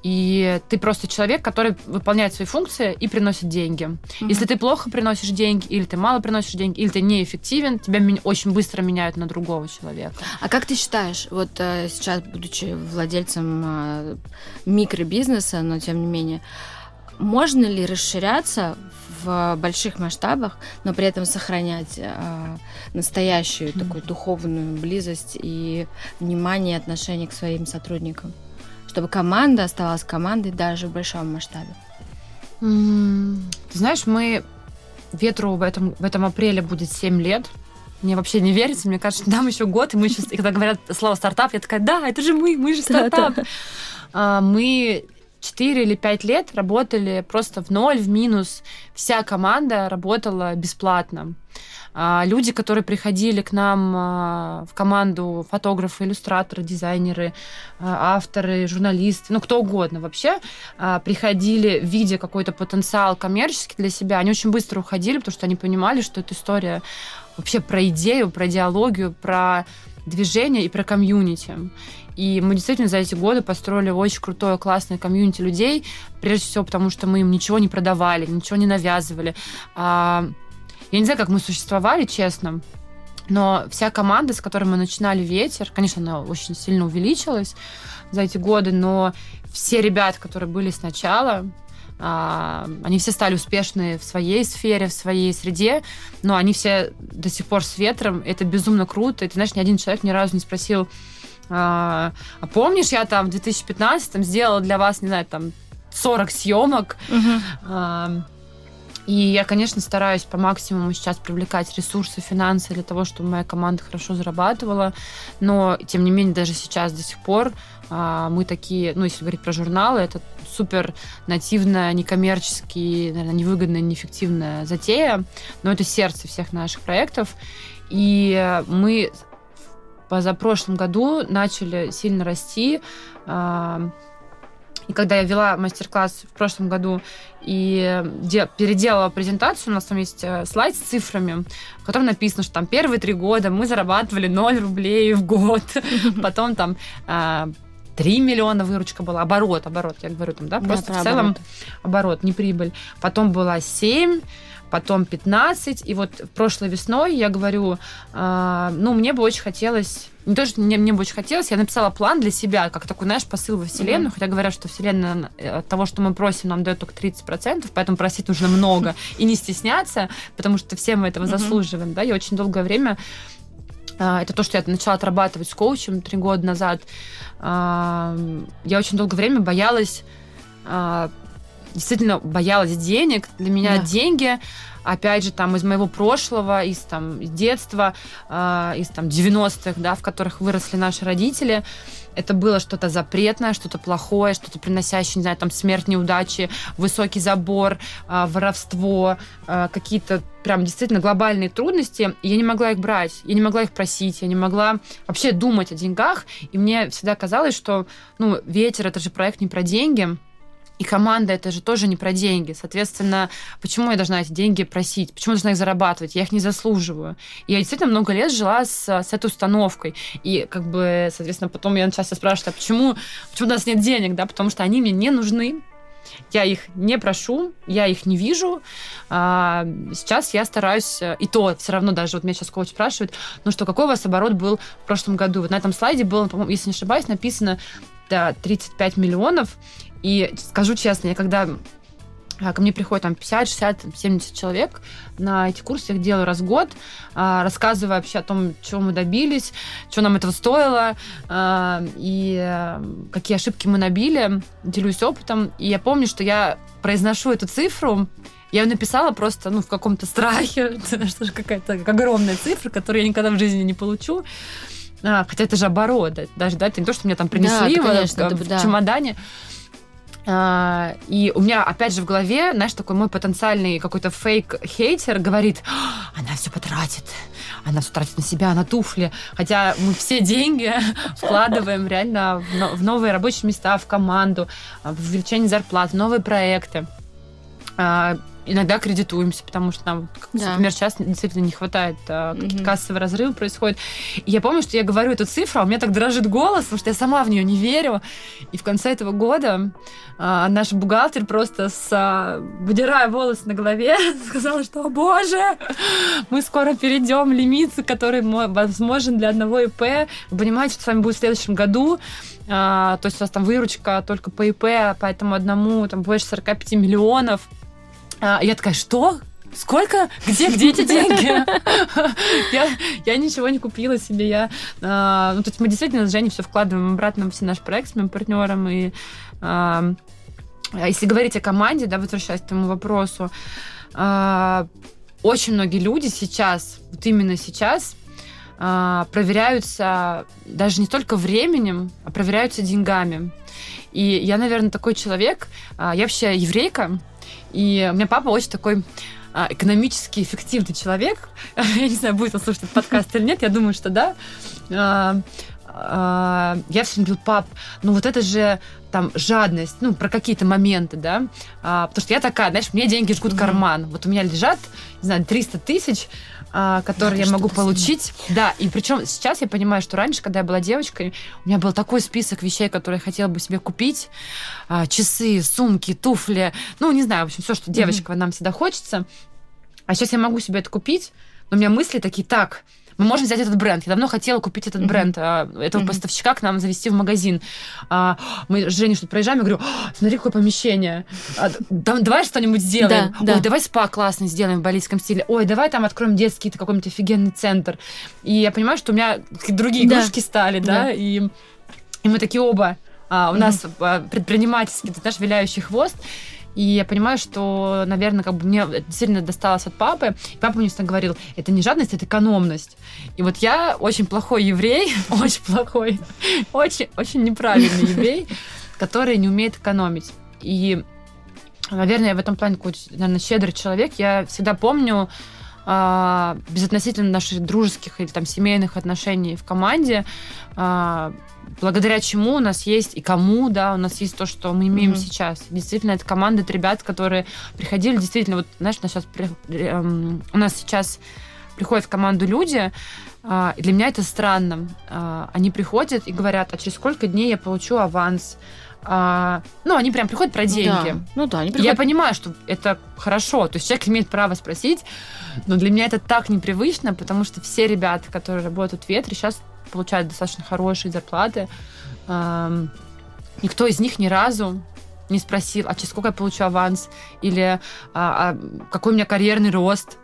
И ты просто человек, который выполняет свои функции и приносит деньги. Mm-hmm. Если ты плохо приносишь деньги, или ты мало приносишь деньги, или ты неэффективен, тебя очень быстро меняют на другого человека. А как ты считаешь, вот э, сейчас, будучи владельцем э, микробизнеса, но тем не менее, можно ли расширяться в больших масштабах, но при этом сохранять э, настоящую mm-hmm. такую духовную близость и внимание и отношение к своим сотрудникам? чтобы команда оставалась командой даже в большом масштабе? Ты знаешь, мы ветру в этом, в этом апреле будет 7 лет. Мне вообще не верится. Мне кажется, нам еще год, и мы сейчас, и когда говорят слово стартап, я такая, да, это же мы, мы же стартап. А, мы 4 или 5 лет работали просто в ноль, в минус. Вся команда работала бесплатно. А, люди, которые приходили к нам а, в команду, фотографы, иллюстраторы, дизайнеры, а, авторы, журналисты, ну кто угодно вообще, приходили, видя какой-то потенциал коммерческий для себя, они очень быстро уходили, потому что они понимали, что эта история вообще про идею, про идеологию, про движение и про комьюнити. И мы действительно за эти годы построили очень крутое, классное комьюнити людей, прежде всего потому, что мы им ничего не продавали, ничего не навязывали. Я не знаю, как мы существовали, честно. Но вся команда, с которой мы начинали «Ветер», конечно, она очень сильно увеличилась за эти годы, но все ребята, которые были сначала, а, они все стали успешны в своей сфере, в своей среде, но они все до сих пор с ветром. Это безумно круто. И ты знаешь, ни один человек ни разу не спросил, а, а помнишь, я там в 2015 сделала для вас, не знаю, там 40 съемок. А, и я, конечно, стараюсь по максимуму сейчас привлекать ресурсы, финансы для того, чтобы моя команда хорошо зарабатывала. Но, тем не менее, даже сейчас до сих пор а, мы такие, ну, если говорить про журналы, это супер нативная, некоммерческий, наверное, невыгодная, неэффективная затея, но это сердце всех наших проектов. И мы позапрошлом году начали сильно расти. А, и когда я вела мастер-класс в прошлом году и де- переделала презентацию, у нас там есть э, слайд с цифрами, в котором написано, что там первые три года мы зарабатывали 0 рублей в год, <laughs> потом там 3 э, миллиона выручка была, оборот, оборот, я говорю там, да, просто в целом оборот, не прибыль. Потом была 7, потом 15, и вот прошлой весной я говорю, э, ну, мне бы очень хотелось не то, что мне, мне бы очень хотелось, я написала план для себя, как такой, знаешь, посыл во Вселенную, mm-hmm. хотя говорят, что Вселенная э, от того, что мы просим, нам дает только 30%, поэтому просить нужно много <laughs> и не стесняться, потому что все мы этого заслуживаем, да, я очень долгое время это то, что я начала отрабатывать с коучем три года назад. А, я очень долгое время боялась, а, действительно боялась денег. Для меня да. деньги опять же, там из моего прошлого, из там детства, э, из там 90-х, да, в которых выросли наши родители, это было что-то запретное, что-то плохое, что-то приносящее, не знаю, там смерть, неудачи, высокий забор, э, воровство, э, какие-то прям действительно глобальные трудности, и я не могла их брать, я не могла их просить, я не могла вообще думать о деньгах, и мне всегда казалось, что, ну, ветер, это же проект не про деньги, И команда это же тоже не про деньги. Соответственно, почему я должна эти деньги просить? Почему я должна их зарабатывать? Я их не заслуживаю. И я действительно много лет жила с, с этой установкой. И как бы, соответственно, потом я часто спрашиваю, а почему, почему у нас нет денег? Да, потому что они мне не нужны. Я их не прошу, я их не вижу. А, сейчас я стараюсь, и то все равно даже вот меня сейчас коуч спрашивает, ну что, какой у вас оборот был в прошлом году? Вот на этом слайде было, если не ошибаюсь, написано да, 35 миллионов. И скажу честно, я когда а, Ко мне приходит там 50, 60, 70 человек. На эти курсы я их делаю раз в год, а, рассказывая вообще о том, чего мы добились, что нам этого стоило, а, и э, какие ошибки мы набили, делюсь опытом. И я помню, что я произношу эту цифру, я ее написала просто ну, в каком-то страхе, <laughs> что же какая-то огромная цифра, которую я никогда в жизни не получу. Хотя это же оборот, даже да, это не то, что меня там принесли да, конечно, в, в, да. чемодане. А, и у меня, опять же, в голове, знаешь, такой мой потенциальный какой-то фейк-хейтер говорит, «А, она все потратит, она все тратит на себя, на туфли. Хотя мы все деньги <laughs> вкладываем реально в новые рабочие места, в команду, в увеличение зарплат, в новые проекты. А, иногда кредитуемся, потому что нам, да. например, сейчас действительно не хватает, а, какие-то mm-hmm. кассовые разрывы происходят. И я помню, что я говорю эту цифру, а у меня так дрожит голос, потому что я сама в нее не верю. И в конце этого года а, наш бухгалтер просто с, а, выдирая волосы на голове, <laughs> сказала, что, о боже, мы скоро перейдем лимит, который возможен для одного ИП. Вы понимаете, что с вами будет в следующем году. А, то есть у вас там выручка только по ИП, поэтому одному там больше 45 миллионов. А, я такая, что? Сколько? Где, где эти деньги? <laughs> я, я ничего не купила себе. Я, а, ну, то есть мы действительно с Женей все вкладываем обратно все наш проект с моим партнером. И а, если говорить о команде, да, возвращаясь к этому вопросу, а, очень многие люди сейчас, вот именно сейчас, а, проверяются даже не только временем, а проверяются деньгами. И я, наверное, такой человек. А, я вообще еврейка, и у меня папа очень такой а, экономически эффективный человек. <laughs> Я не знаю, будет он слушать этот подкаст или нет, я думаю, что да. А, а, я все говорю, пап, ну вот это же там жадность, ну, про какие-то моменты, да, потому что я такая, знаешь, мне деньги жгут карман. Вот у меня лежат, не знаю, 300 тысяч, а, которые Надо я могу получить. Снимать. Да, и причем сейчас я понимаю, что раньше, когда я была девочкой, у меня был такой список вещей, которые я хотела бы себе купить. А, часы, сумки, туфли, ну, не знаю, в общем, все, что девочка mm-hmm. нам всегда хочется. А сейчас я могу себе это купить, но у меня мысли такие, так, мы можем взять этот бренд. Я давно хотела купить этот mm-hmm. бренд, а, этого mm-hmm. поставщика к нам завести в магазин. А, мы с Женей что-то проезжаем, я говорю, смотри, какое помещение. А, давай что-нибудь сделаем. Да, Ой, да. давай спа классно сделаем в балийском стиле. Ой, давай там откроем детский какой-нибудь офигенный центр. И я понимаю, что у меня другие да. игрушки стали, да, да. И, и мы такие оба. А, у mm-hmm. нас предпринимательский, ты знаешь, виляющий хвост. И я понимаю, что, наверное, как бы мне действительно досталось от папы. И папа мне всегда говорил, это не жадность, это экономность. И вот я очень плохой еврей, <laughs> очень плохой, очень, очень неправильный еврей, который не умеет экономить. И, наверное, я в этом плане какой-то, наверное, щедрый человек. Я всегда помню, а, безотносительно наших дружеских или там семейных отношений в команде, а, благодаря чему у нас есть и кому, да, у нас есть то, что мы имеем mm-hmm. сейчас. Действительно, это команда, это ребят, которые приходили, действительно, вот, знаешь, у нас сейчас, эм, у нас сейчас приходят в команду люди, э, и для меня это странно. Э, они приходят и говорят, а через сколько дней я получу аванс? А, ну, они прям приходят про деньги. Да. Ну да, они приходят. Я понимаю, что это хорошо. То есть человек имеет право спросить, но для меня это так непривычно, потому что все ребята, которые работают в ветре, сейчас получают достаточно хорошие зарплаты. Никто из них ни разу не спросил, а через сколько я получу аванс, или а, а, какой у меня карьерный рост.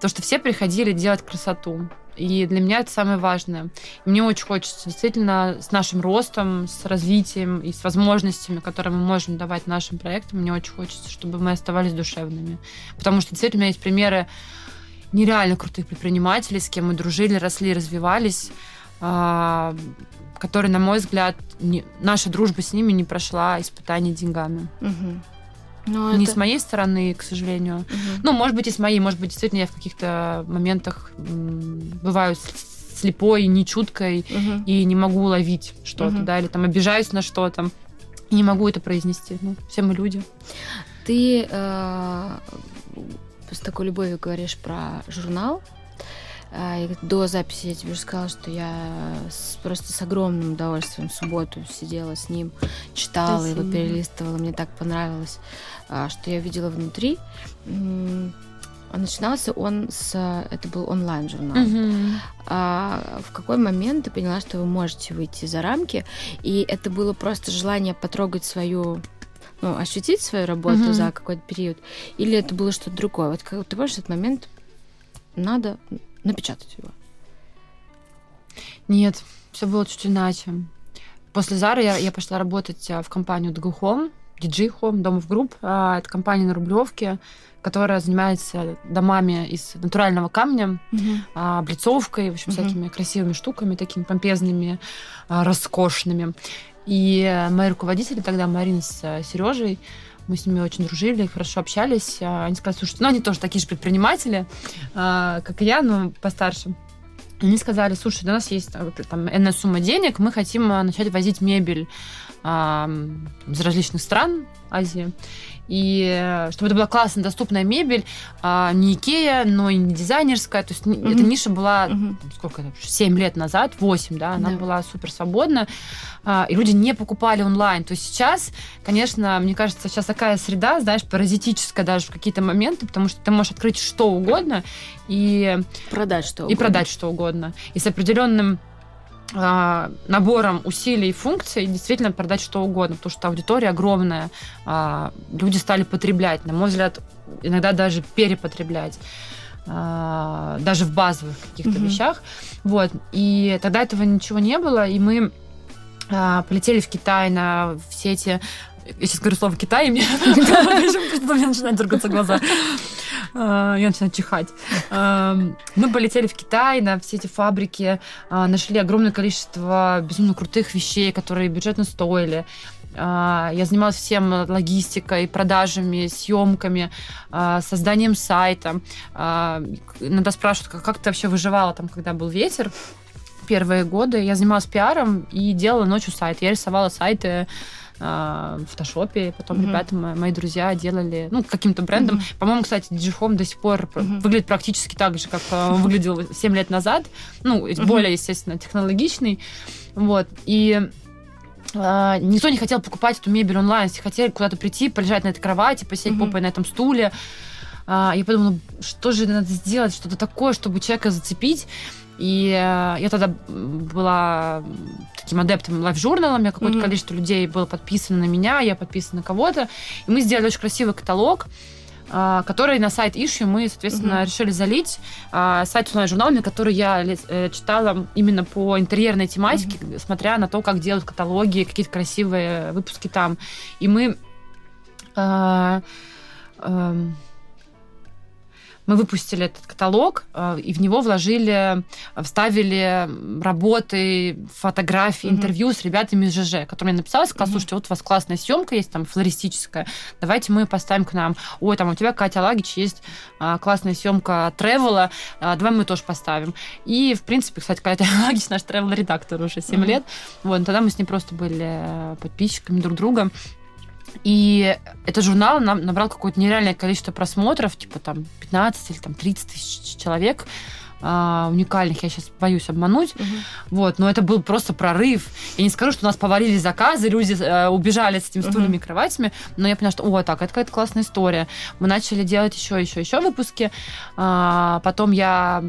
То, что все приходили делать красоту. И для меня это самое важное. И мне очень хочется действительно с нашим ростом, с развитием и с возможностями, которые мы можем давать нашим проектам, мне очень хочется, чтобы мы оставались душевными. Потому что действительно у меня есть примеры нереально крутых предпринимателей, с кем мы дружили, росли, развивались. А, которые, на мой взгляд, не, наша дружба с ними не прошла испытаний деньгами. Угу. Не это... с моей стороны, к сожалению. Угу. Ну, может быть, и с моей. Может быть, действительно, я в каких-то моментах бываю слепой, нечуткой угу. и не могу уловить что-то, угу. да, или там обижаюсь на что-то. не могу это произнести. Ну, все мы люди. Ты э, с такой любовью говоришь про журнал. И до записи я тебе уже сказала, что я с, просто с огромным удовольствием в субботу сидела с ним, читала Спасибо. его, перелистывала. Мне так понравилось, э, что я видела внутри. Начинался он с... Это был онлайн-журнал. Uh-huh. А в какой момент ты поняла, что вы можете выйти за рамки? И это было просто желание потрогать свою ну, ощутить свою работу uh-huh. за какой-то период, или это было что-то другое? Вот как ты понимаешь, в этот момент надо напечатать его. Нет, все было чуть иначе. После Зары я, я пошла работать а, в компанию Home, DJ Home, Домов Group. А, это компания на Рублевке которая занимается домами из натурального камня, mm-hmm. облицовкой, в общем, mm-hmm. всякими красивыми штуками, такими помпезными, роскошными. И мои руководители тогда, Марина с э, Сережей, мы с ними очень дружили, хорошо общались. А, они сказали, слушай, ну они тоже такие же предприниматели, как и я, но постарше. Они сказали, слушай, у нас есть э, там энная сумма денег, мы хотим начать возить мебель из различных стран Азии. И э, чтобы это была классная, доступная мебель, а, не Икея, но и не дизайнерская. То есть mm-hmm. эта ниша была, mm-hmm. сколько это, 7 лет назад, 8, да, она yeah. была супер свободна. А, и люди не покупали онлайн. То есть сейчас, конечно, мне кажется, сейчас такая среда, знаешь, паразитическая даже в какие-то моменты, потому что ты можешь открыть что угодно и... Продать что угодно. И продать что угодно. И с определенным набором усилий и функций действительно продать что угодно, потому что аудитория огромная, а, люди стали потреблять, на мой взгляд, иногда даже перепотреблять а, даже в базовых каких-то mm-hmm. вещах. Вот. И тогда этого ничего не было, и мы полетели в Китай на все эти я сейчас говорю слово Китай, и мне, <laughs> <laughs> начинают дергаться глаза. А, я начинаю чихать. Мы полетели в Китай на все эти фабрики, а, нашли огромное количество безумно крутых вещей, которые бюджетно стоили. А, я занималась всем логистикой, продажами, съемками, созданием сайта. Иногда спрашивают, как ты вообще выживала там, когда был ветер первые годы. Я занималась пиаром и делала ночью сайт. Я рисовала сайты а, в фотошопе. Потом mm-hmm. ребята, мои друзья, делали, ну, каким-то брендом. Mm-hmm. По-моему, кстати, Digihome до сих пор mm-hmm. выглядит практически так же, как он э, выглядел 7 лет назад. Ну, mm-hmm. более, естественно, технологичный. Вот. И Uh, никто не хотел покупать эту мебель онлайн, все хотели куда-то прийти, полежать на этой кровати, посидеть mm-hmm. попой на этом стуле. Uh, я подумала, что же надо сделать, что-то такое, чтобы человека зацепить. И э, я тогда была таким адептом лайф-журнала, у меня какое-то mm-hmm. количество людей было подписано на меня, я подписана на кого-то. И мы сделали очень красивый каталог, э, который на сайт Issue мы, соответственно, mm-hmm. решили залить. Э, сайт с онлайн-журналами, который я читала именно по интерьерной тематике, mm-hmm. смотря на то, как делают каталоги, какие-то красивые выпуски там. И мы... Э, э, мы выпустили этот каталог, э, и в него вложили, вставили работы, фотографии, mm-hmm. интервью с ребятами из ЖЖ, которые написали, сказали, слушайте, вот у вас классная съемка есть, там, флористическая, давайте мы поставим к нам. Ой, там у тебя, Катя Лагич, есть а, классная съемка тревела, а, давай мы тоже поставим. И, в принципе, кстати, Катя <laughs> Лагич наш тревел-редактор уже 7 mm-hmm. лет. Вот, тогда мы с ней просто были подписчиками друг друга. И этот журнал нам набрал какое-то нереальное количество просмотров, типа там 15 или там 30 тысяч человек а, уникальных, я сейчас боюсь обмануть. Угу. Вот, но это был просто прорыв. Я не скажу, что у нас повалили заказы, люди э, убежали с этими стульями угу. и кроватями, но я поняла, что, о, так, это какая-то классная история. Мы начали делать еще, еще, еще выпуски. А, потом я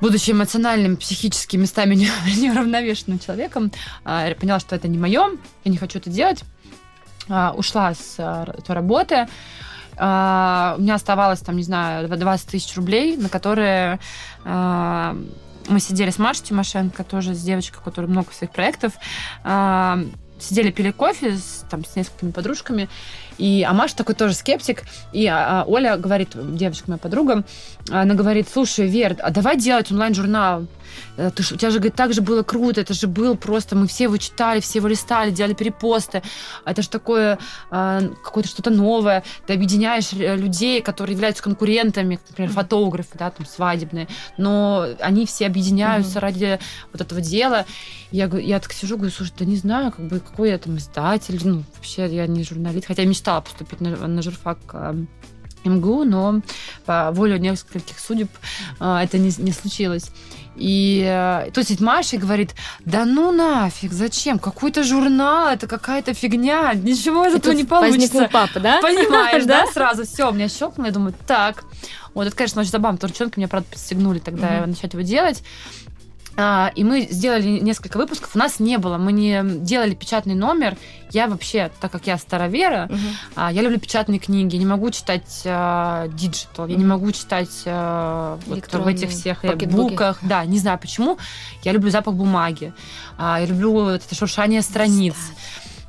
будучи эмоциональным, психически местами <laughs> неуравновешенным человеком, а, поняла, что это не мое, я не хочу это делать. А, ушла с а, той работы. А, у меня оставалось, там, не знаю, 20 тысяч рублей, на которые мы сидели с Машей Тимошенко, тоже с девочкой, которая много своих проектов, сидели, пили кофе с, там, с несколькими подружками, И, а Маша такой тоже скептик. И а, Оля говорит, девочка моя подруга, она говорит, слушай, Вер, а давай делать онлайн-журнал. Э, ты, у тебя же, говорит, так же было круто, это же был просто, мы все его читали, все его листали, делали перепосты. Это же такое, э, какое-то что-то новое. Ты объединяешь э, людей, которые являются конкурентами, например, фотографы, да, там, свадебные, но они все объединяются mm-hmm. ради вот этого дела. Я, я так сижу, говорю, слушай, да не знаю, как бы, какой я там издатель, ну, вообще я не журналист, хотя я мечтала поступить на, на журфак МГУ, но по воле нескольких судеб это не, не случилось. И э, то есть Маша говорит, да ну нафиг, зачем? Какой-то журнал, это какая-то фигня, ничего из этого не получится. папа, да? Понимаешь, <laughs> да? Сразу все, у меня щелкнуло, я думаю, так. Вот это, конечно, очень забавно, потому что девчонки меня, правда, подстегнули тогда начать его делать. А, и мы сделали несколько выпусков. У нас не было, мы не делали печатный номер. Я вообще, так как я старовера, uh-huh. я люблю печатные книги. не могу читать digital, uh, я не могу читать uh, вот в этих всех e-book ах. Да, не знаю почему. Я люблю запах бумаги. Я люблю это шуршание страниц.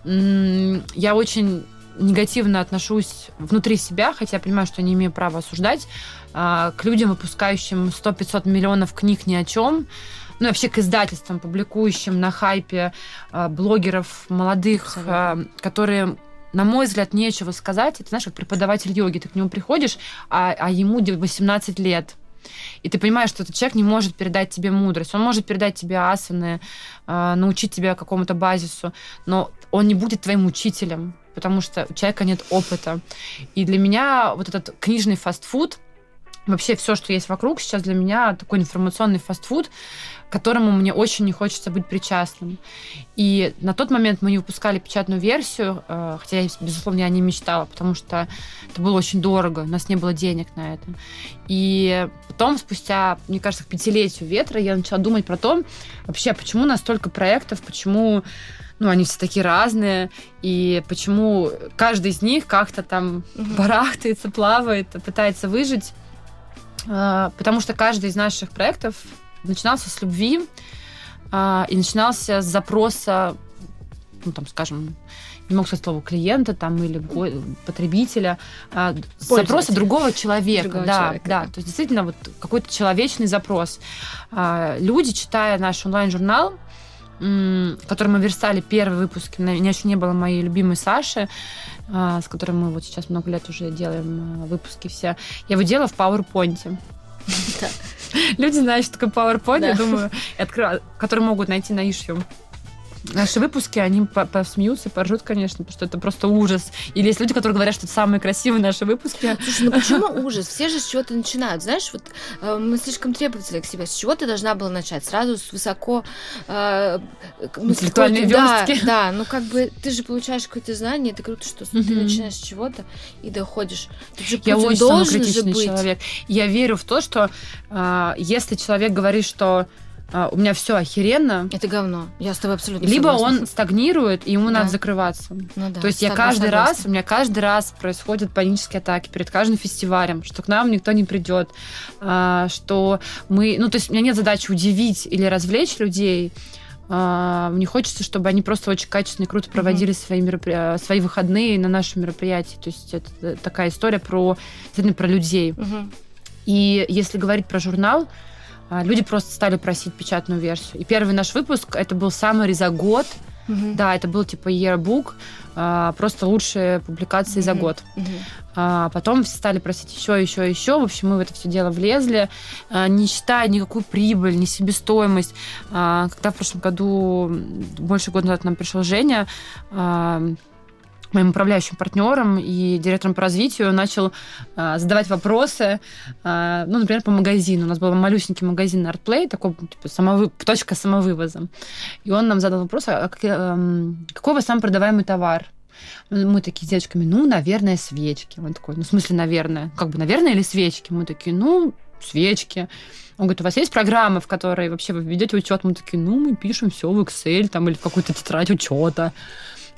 Я очень негативно отношусь внутри себя, хотя я понимаю, что не имею права осуждать, к людям, выпускающим 100-500 миллионов книг ни о чем ну вообще к издательствам, публикующим на хайпе э, блогеров молодых, э, которые на мой взгляд, нечего сказать. Это, знаешь, как преподаватель йоги. Ты к нему приходишь, а, а ему 18 лет. И ты понимаешь, что этот человек не может передать тебе мудрость. Он может передать тебе асаны, э, научить тебя какому-то базису, но он не будет твоим учителем, потому что у человека нет опыта. И для меня вот этот книжный фастфуд, вообще все, что есть вокруг, сейчас для меня такой информационный фастфуд, которому мне очень не хочется быть причастным. И на тот момент мы не выпускали печатную версию, э, хотя я, безусловно, я не мечтала, потому что это было очень дорого, у нас не было денег на это. И потом, спустя, мне кажется, к пятилетию ветра, я начала думать про то, вообще, почему настолько проектов, почему ну, они все такие разные, и почему каждый из них как-то там угу. барахтается, плавает, пытается выжить. Э, потому что каждый из наших проектов начинался с любви а, и начинался с запроса, ну, там, скажем, не могу сказать слово клиента там или потребителя, а, запроса другого человека. Другого да, человека. да. То есть действительно вот какой-то человечный запрос. А, люди, читая наш онлайн-журнал, который мы верстали первые выпуски, меня еще не было моей любимой Саши, а, с которой мы вот сейчас много лет уже делаем а, выпуски все. Я его делала в PowerPoint. <laughs> Люди знают, что такое PowerPoint, я думаю, которые могут найти на ишью наши выпуски, они посмеются, поржут, конечно, потому что это просто ужас. Или есть люди, которые говорят, что это самые красивые наши выпуски. Слушай, ну почему ужас? Все же с чего-то начинают. Знаешь, вот э, мы слишком требовательны к себе. С чего ты должна была начать? Сразу с высоко... Э, Интеллектуальной да, да, ну как бы ты же получаешь какое-то знание, это круто, что ты начинаешь с чего-то и доходишь. Ты же Я очень же быть. человек. Я верю в то, что э, если человек говорит, что у меня все охеренно. Это говно. Я с тобой абсолютно Либо согласна. он стагнирует, и ему да. надо закрываться. Ну, да. То есть я каждый раз, у меня каждый раз происходят панические атаки перед каждым фестивалем, что к нам никто не придет, а, что мы... Ну, то есть у меня нет задачи удивить или развлечь людей, а, мне хочется, чтобы они просто очень качественно и круто проводили mm-hmm. свои, меропри... свои выходные на нашем мероприятии. То есть это такая история про, про людей. Mm-hmm. И если говорить про журнал, а, люди просто стали просить печатную версию. И первый наш выпуск, это был самый за год. Угу. Да, это был типа yearbook, а, просто лучшие публикации угу. за год. Угу. А потом все стали просить еще, еще, еще. В общем, мы в это все дело влезли, а, не считая никакую прибыль, ни себестоимость. Когда в прошлом году, больше года назад нам пришел Женя, моим управляющим партнером и директором по развитию начал а, задавать вопросы, а, ну, например, по магазину. У нас был малюсенький магазин ArtPlay, такой типа, самовы... точка самовывоза. И он нам задал вопрос, а, как, а, какой у вас самый продаваемый товар? Мы такие с девочками, ну, наверное, свечки. Он такой, ну, в смысле, наверное? Как бы, наверное, или свечки? Мы такие, ну, свечки. Он говорит, у вас есть программы, в которой вообще вы ведете учет? Мы такие, ну, мы пишем все в Excel там, или в какую-то тетрадь учета.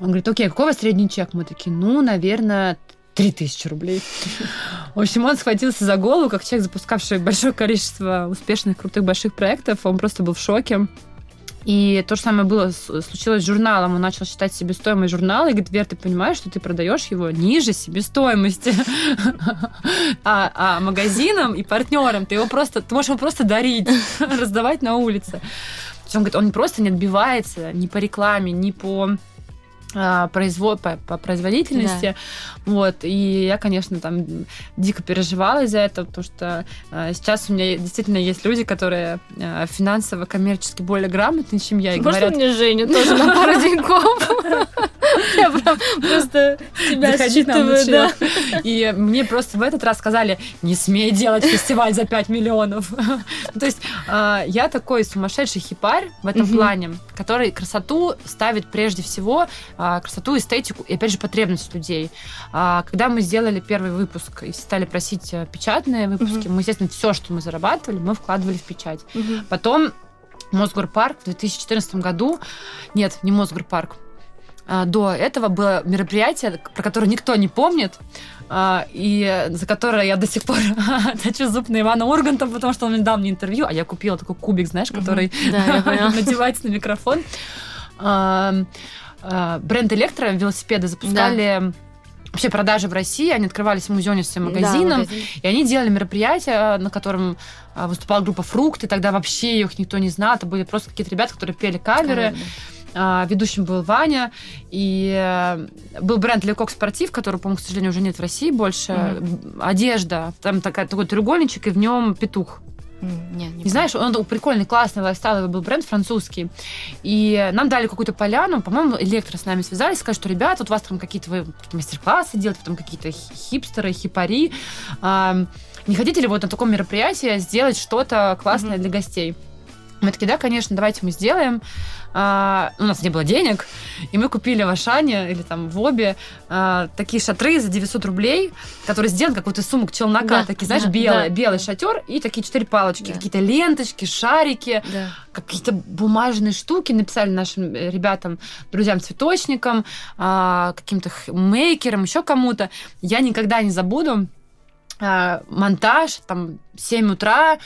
Он говорит, окей, какой у вас средний чек? Мы такие, ну, наверное, 3000 рублей. В общем, он схватился за голову, как человек, запускавший большое количество успешных, крутых, больших проектов. Он просто был в шоке. И то же самое было, случилось с журналом. Он начал считать себестоимость журнала и говорит, Вер, ты понимаешь, что ты продаешь его ниже себестоимости. <laughs> А, а магазинам и партнерам ты его просто, ты можешь его просто дарить, <laughs> раздавать на улице. Он говорит, он просто не отбивается ни по рекламе, ни по производ, по, по производительности. Да. Вот. И я, конечно, там дико переживала из-за этого, потому что э, сейчас у меня действительно есть люди, которые э, финансово-коммерчески более грамотны, чем я. И Может, говорят... мне Женю <laughs> тоже на пару деньков? Я прям просто тебя считываю, да. И мне просто в этот раз сказали, не смей делать фестиваль за 5 миллионов. То есть а, я такой сумасшедший хипарь в этом плане, который красоту ставит прежде всего а, красоту, эстетику и, опять же, потребность людей. А, когда мы сделали первый выпуск и стали просить э, печатные выпуски, мы, естественно, все, что мы зарабатывали, мы вкладывали в печать. Потом Мосгорпарк в 2014 году, нет, не Мосгорпарк, а, до этого было мероприятие, про которое никто не помнит, и за которое я до сих пор <laughs> точу зуб на Ивана Урганта, потому что он мне дал мне интервью, а я купила такой кубик, знаешь, который <laughs> надевается на микрофон. Э, бренд Электро велосипеды запускали да. вообще продажи в России, они открывались в музеоне своим магазином, да, и они делали мероприятие, на котором э, выступала группа Фрукты, тогда вообще их никто не знал, это были просто какие-то ребята, которые пели каверы. А, ведущим был Ваня, и э, был бренд Лекок Спортив, который, по-моему, к сожалению, уже нет в России больше. Mm-hmm. Одежда, там такая, такой треугольничек, и в нем петух. Не, не и знаешь, он прикольный, классный лайфстайловый был бренд французский. И нам дали какую-то поляну, по-моему, электро с нами связались, сказали, что, ребята, вот у вас там какие-то мастер-классы делать, там какие-то хипстеры, хипари. Не хотите ли вот на таком мероприятии сделать что-то классное mm-hmm. для гостей? Мы такие, да, конечно, давайте мы сделаем. А, у нас не было денег, и мы купили в Ашане или там в Обе а, такие шатры за 900 рублей, которые сделаны как вот из сумок челнока, да, такие, знаешь, да, белые, да. белый шатер и такие четыре палочки, да. какие-то ленточки, шарики, да. какие-то бумажные штуки написали нашим э, ребятам, друзьям-цветочникам, а, каким-то мейкерам, еще кому-то. Я никогда не забуду а, монтаж, там 7 утра,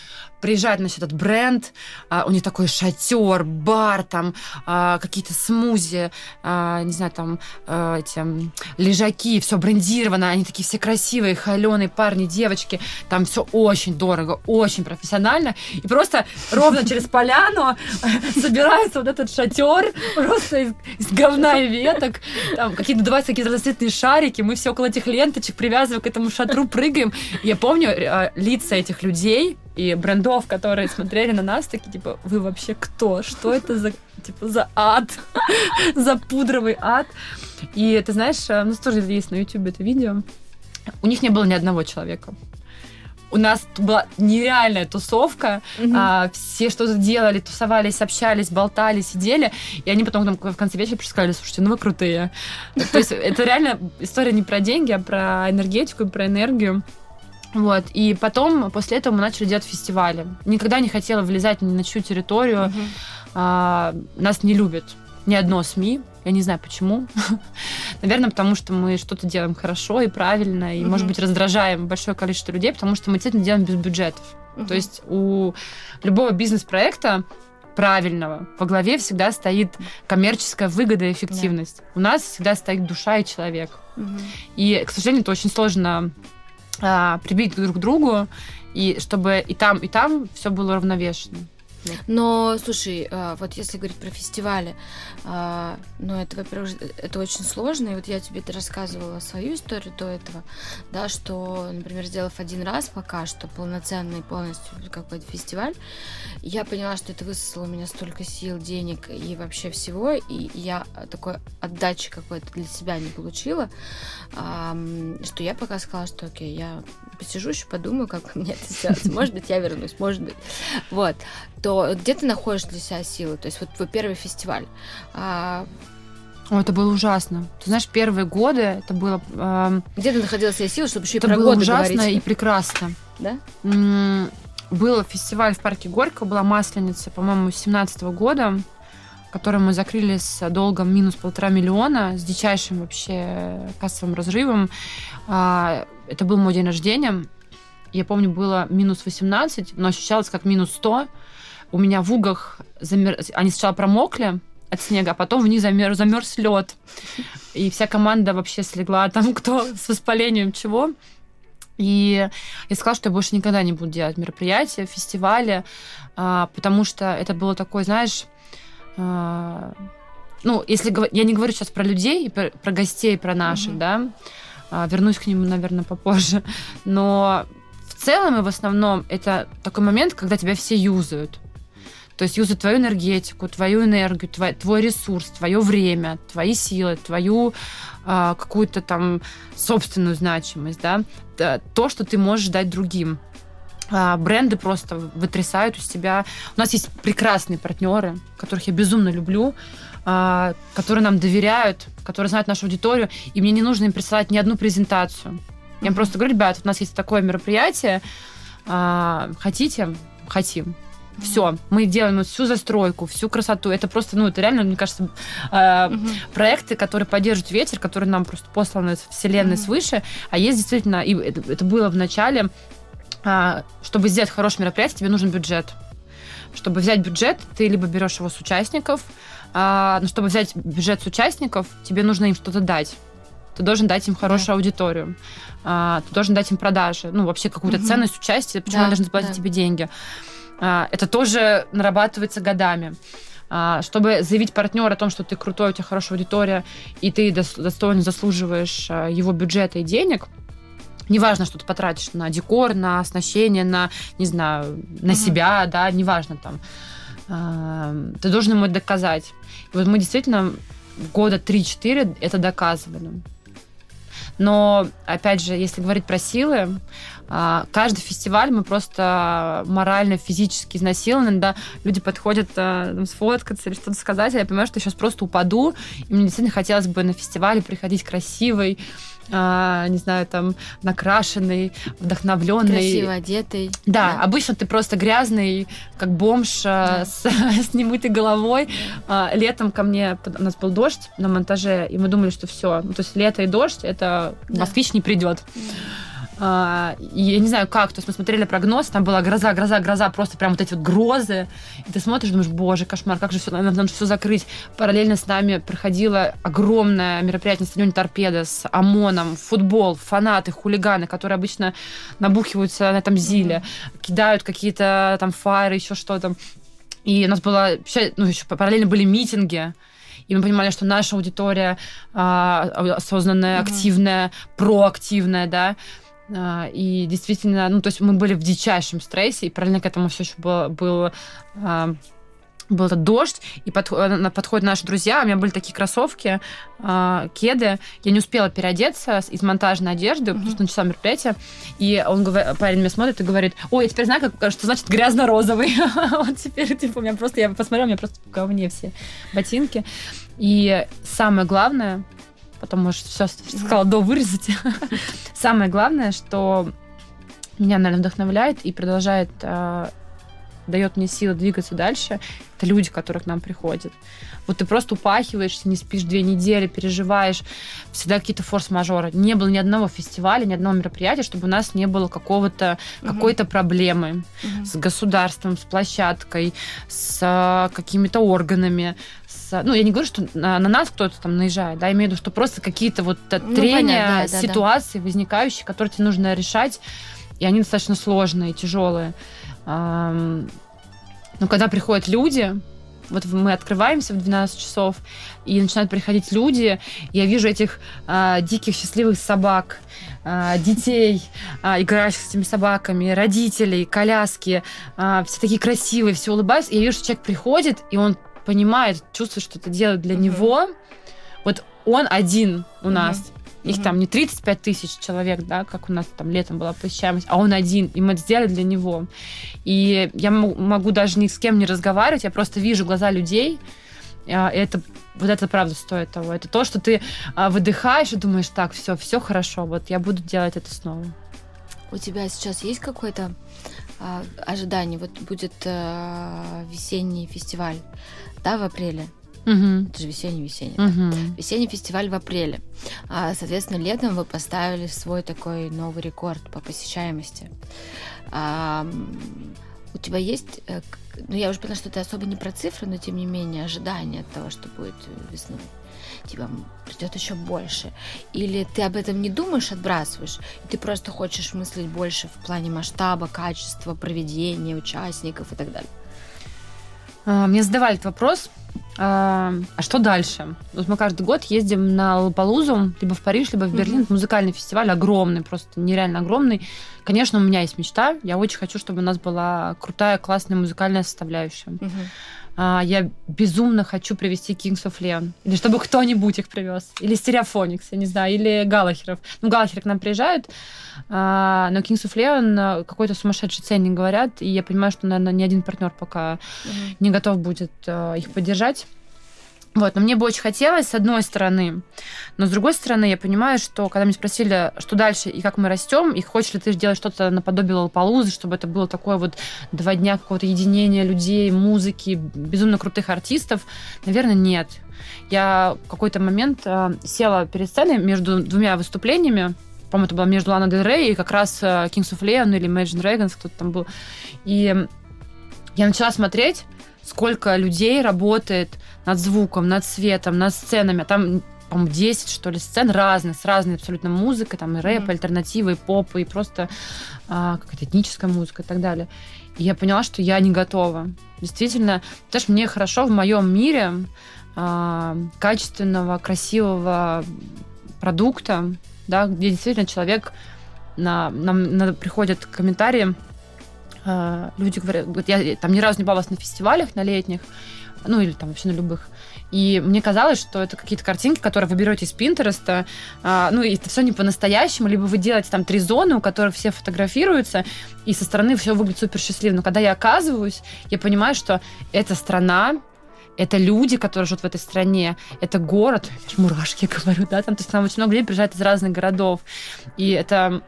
приезжает, значит, этот бренд, а, у них такой шатер, бар, там а, какие-то смузи, а, не знаю, там а, эти лежаки, все брендировано, они такие все красивые, холеные парни, девочки, там все очень дорого, очень профессионально, и просто ровно <laughs> через поляну <laughs> собирается вот этот шатер, просто из, из говна и веток, там какие-то 20 какие-то разноцветные шарики, мы все около этих ленточек привязываем к этому шатру, прыгаем. Я помню а, лица этих людей, и брендов, которые смотрели на нас, такие, типа, вы вообще кто? Что это за, типа, за ад? <laughs> за пудровый ад? И ты знаешь, э, у нас тоже есть на YouTube это видео. У них не было ни одного человека. У нас была нереальная тусовка. Mm-hmm. А, все что-то делали, тусовались, общались, болтали, сидели. И они потом там, в конце вечера сказали, слушайте, ну вы крутые. То есть это реально история не про деньги, а про энергетику и про энергию. Вот. И потом, после этого мы начали делать фестивали. Никогда не хотела влезать ни на чью территорию. Угу. А, нас не любят ни одно СМИ. Я не знаю почему. <laughs> Наверное, потому что мы что-то делаем хорошо и правильно, и, угу. может быть, раздражаем большое количество людей, потому что мы действительно делаем без бюджетов. Угу. То есть у любого бизнес-проекта правильного во главе всегда стоит коммерческая выгода и эффективность. Да. У нас всегда стоит душа и человек. Угу. И, к сожалению, это очень сложно а, прибить друг к другу, и чтобы и там, и там все было равновешено. Но, слушай, а, вот если говорить про фестивали, а, ну, это, во-первых, это очень сложно, и вот я тебе рассказывала свою историю до этого, да, что, например, сделав один раз пока что полноценный полностью как бы фестиваль, я поняла, что это высосало у меня столько сил, денег и вообще всего, и я такой отдачи какой-то для себя не получила, что я пока сказала, что окей, я посижу еще, подумаю, как мне это сделать. Может быть, я вернусь, может быть. Вот. То где ты находишь для себя силы? То есть вот твой первый фестиваль. А... О, это было ужасно. Ты знаешь, первые годы это было... Э... Где ты находила себе силы, чтобы еще это и про было годы ужасно говорить? и прекрасно. Да? М-м- был фестиваль в парке Горько, была Масленица, по-моему, с 17 года который мы закрыли с долгом минус полтора миллиона, с дичайшим вообще кассовым разрывом. А, это был мой день рождения. Я помню, было минус 18, но ощущалось как минус 100. У меня в угах замер... они сначала промокли от снега, а потом в них замер... замерз лед. И вся команда вообще слегла там, кто с воспалением чего. И я сказала, что я больше никогда не буду делать мероприятия, фестивали, а, потому что это было такое, знаешь, а, ну, если я не говорю сейчас про людей, про, про гостей, про наших, mm-hmm. да, а, вернусь к нему, наверное, попозже, но в целом и в основном это такой момент, когда тебя все юзают. То есть юзают твою энергетику, твою энергию, твой, твой ресурс, твое время, твои силы, твою э, какую-то там собственную значимость, да, то, что ты можешь дать другим. А, бренды просто вытрясают из тебя. У нас есть прекрасные партнеры, которых я безумно люблю, а, которые нам доверяют, которые знают нашу аудиторию, и мне не нужно им присылать ни одну презентацию. Я им просто говорю, ребят, у нас есть такое мероприятие, хотите? Хотим. Все, мы делаем всю застройку, всю красоту. Это просто, ну, это реально, мне кажется, э, угу. проекты, которые поддерживают ветер, которые нам просто посланы с вселенной угу. свыше. А есть действительно, и это, это было в начале, э, чтобы сделать хорошее мероприятие, тебе нужен бюджет. Чтобы взять бюджет, ты либо берешь его с участников, э, но чтобы взять бюджет с участников, тебе нужно им что-то дать. Ты должен дать им хорошую да. аудиторию. А, ты должен дать им продажи. Ну, вообще какую-то угу. ценность участия. Почему да, они должны заплатить да. тебе деньги? А, это тоже нарабатывается годами а, чтобы заявить партнеру о том, что ты крутой, у тебя хорошая аудитория, и ты достойно заслуживаешь а, его бюджета и денег, неважно, что ты потратишь на декор, на оснащение, на, не знаю, на угу. себя, да, неважно там, ты должен ему это доказать. И вот мы действительно года 3-4 это доказывали. Но, опять же, если говорить про силы, каждый фестиваль мы просто морально, физически изнасилованы, да, люди подходят а, сфоткаться или что-то сказать, а я понимаю, что я сейчас просто упаду, и мне действительно хотелось бы на фестивале приходить красивой, а, не знаю, там, накрашенный, вдохновленный. Красиво одетый. Да, да, обычно ты просто грязный, как бомж да. <laughs> с, с немытой головой. А, летом ко мне, у нас был дождь на монтаже, и мы думали, что все, ну, то есть лето и дождь, это да. москвич не придет. Да. А, я не знаю как, то есть мы смотрели прогноз, там была гроза, гроза, гроза, просто прям вот эти вот грозы. И ты смотришь, думаешь, боже, кошмар, как же все, надо, надо все закрыть. Параллельно с нами проходило огромное мероприятие на стадионе Торпеда с ОМОНом, футбол, фанаты, хулиганы, которые обычно набухиваются на этом зиле, mm-hmm. кидают какие-то там фаеры, еще что-то. И у нас было, ну, еще параллельно были митинги, и мы понимали, что наша аудитория а, осознанная, mm-hmm. активная, проактивная, да, и действительно, ну, то есть мы были в дичайшем стрессе, и параллельно к этому все еще было, был, а, был этот дождь, и под, подходят наши друзья, у меня были такие кроссовки, э, кеды, я не успела переодеться из монтажной одежды, mm-hmm. потому что начала мероприятие, и он говорит, парень меня смотрит и говорит, ой, я теперь знаю, как, что значит грязно-розовый. <laughs> вот теперь, типа, у меня просто, я посмотрела, у меня просто говне все ботинки. И самое главное, потом, может, все сказала до вырезать. <laughs> Самое главное, что меня, наверное, вдохновляет и продолжает э, дает мне силы двигаться дальше, это люди, которые к нам приходят. Вот ты просто упахиваешься, не спишь две недели, переживаешь, всегда какие-то форс-мажоры. Не было ни одного фестиваля, ни одного мероприятия, чтобы у нас не было какого-то, угу. какой-то проблемы угу. с государством, с площадкой, с а, какими-то органами, ну, я не говорю, что на, на нас кто-то там наезжает, да, я имею в виду, что просто какие-то вот ну, трения, понятно, да, ситуации да. возникающие, которые тебе нужно решать, и они достаточно сложные, тяжелые. Но когда приходят люди, вот мы открываемся в 12 часов, и начинают приходить люди, я вижу этих э, диких счастливых собак, э, детей, э, играющих с этими собаками, родителей, коляски, э, все такие красивые, все улыбаются. И я вижу, что человек приходит, и он понимает, чувствует, что это делает для mm-hmm. него. Вот он один у mm-hmm. нас. Их mm-hmm. там не 35 тысяч человек, да, как у нас там летом была посещаемость, а он один, и мы это сделали для него. И я могу даже ни с кем не разговаривать, я просто вижу глаза людей, а, и это вот это правда стоит того. Это то, что ты а, выдыхаешь и думаешь, так, все, все хорошо, вот я буду делать это снова. У тебя сейчас есть какое-то а, ожидание? Вот будет а, весенний фестиваль, да, в апреле? Угу. Это же весенний-весенний. Угу. Да? Весенний фестиваль в апреле. А, соответственно, летом вы поставили свой такой новый рекорд по посещаемости. А, у тебя есть, э, ну я уже поняла, что ты особо не про цифры, но тем не менее ожидание от того, что будет весной тебя придет еще больше. Или ты об этом не думаешь, отбрасываешь, и ты просто хочешь мыслить больше в плане масштаба, качества, проведения, участников и так далее. А, мне задавали этот вопрос, а, а что дальше? Вот мы каждый год ездим на Лапалузу, либо в Париж, либо в Берлин. Mm-hmm. Музыкальный фестиваль огромный, просто нереально огромный. Конечно, у меня есть мечта. Я очень хочу, чтобы у нас была крутая, классная музыкальная составляющая. Mm-hmm. А, я безумно хочу привести Kings of Leon. Или чтобы кто-нибудь их привез. Или Стереофоникс, я не знаю, или Галахеров. Ну, Галахеры к нам приезжают, а, но Kings of Leon какой-то сумасшедший ценник говорят, и я понимаю, что, наверное, ни один партнер пока mm-hmm. не готов будет а, их поддержать. Вот, но мне бы очень хотелось, с одной стороны. Но с другой стороны, я понимаю, что когда меня спросили, что дальше и как мы растем, и хочешь ли ты сделать что-то наподобие Лалпалузы, чтобы это было такое вот два дня какого-то единения людей, музыки, безумно крутых артистов, наверное, нет. Я в какой-то момент э, села перед сценой между двумя выступлениями, по-моему, это было между Лана Дель Рей и как раз э, Kings of Leon или Imagine Dragons, кто-то там был. И я начала смотреть, сколько людей работает над звуком, над светом, над сценами. Там по-моему, 10, что ли, сцен разных, с разной абсолютно музыкой, там и рэп, mm-hmm. альтернатива, и поп, и просто а, какая-то этническая музыка и так далее. И я поняла, что я не готова. Действительно, потому что мне хорошо в моем мире а, качественного, красивого продукта, да, где действительно человек на, нам на, приходят комментарии, а, люди говорят, вот я там ни разу не была на фестивалях, на летних, ну или там вообще на любых. И мне казалось, что это какие-то картинки, которые вы берете из Пинтереста, а, ну, и это все не по-настоящему, либо вы делаете там три зоны, у которых все фотографируются, и со стороны все выглядит супер счастливо. Но когда я оказываюсь, я понимаю, что эта страна, это люди, которые живут в этой стране, это город, мурашки говорю, да, там, то есть там очень много людей приезжает из разных городов, и это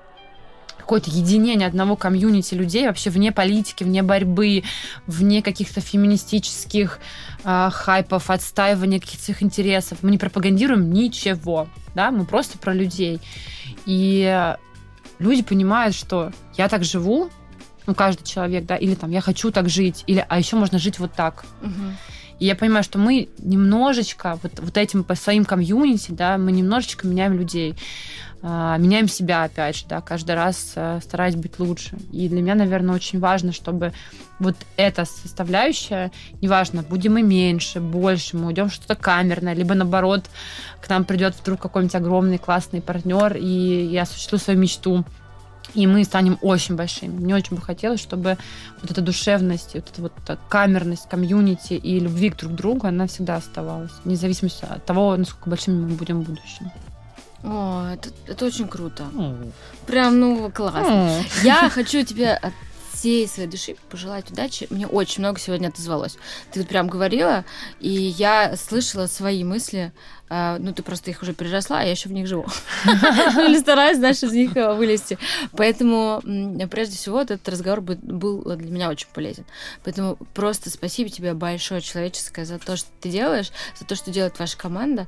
какое-то единение одного комьюнити людей вообще вне политики, вне борьбы, вне каких-то феминистических э, хайпов, отстаивания каких-то своих интересов. Мы не пропагандируем ничего, да, мы просто про людей. И люди понимают, что я так живу, ну, каждый человек, да, или там я хочу так жить, или а еще можно жить вот так. Угу. И я понимаю, что мы немножечко вот, вот этим по своим комьюнити, да, мы немножечко меняем людей. А, меняем себя, опять же, да, каждый раз э, стараясь быть лучше. И для меня, наверное, очень важно, чтобы вот эта составляющая, неважно, будем мы меньше, больше, мы уйдем что-то камерное, либо наоборот, к нам придет вдруг какой-нибудь огромный классный партнер, и я осуществлю свою мечту, и мы станем очень большими. Мне очень бы хотелось, чтобы вот эта душевность, вот эта вот камерность, комьюнити и любви к друг другу, она всегда оставалась, вне зависимости от того, насколько большими мы будем в будущем. О, это, это очень круто. Mm. Прям, ну, классно. Mm. Я хочу тебе от всей своей души пожелать удачи. Мне очень много сегодня отозвалось. Ты вот прям говорила, и я слышала свои мысли. Uh, ну, ты просто их уже переросла, а я еще в них живу. <laughs> Или стараюсь, знаешь, из них э, вылезти. Поэтому, прежде всего, этот разговор был для меня очень полезен. Поэтому просто спасибо тебе большое человеческое за то, что ты делаешь, за то, что делает ваша команда.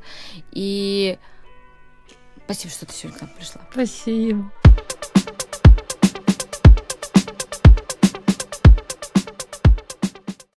И Спасибо, что ты сегодня к нам пришла. Спасибо.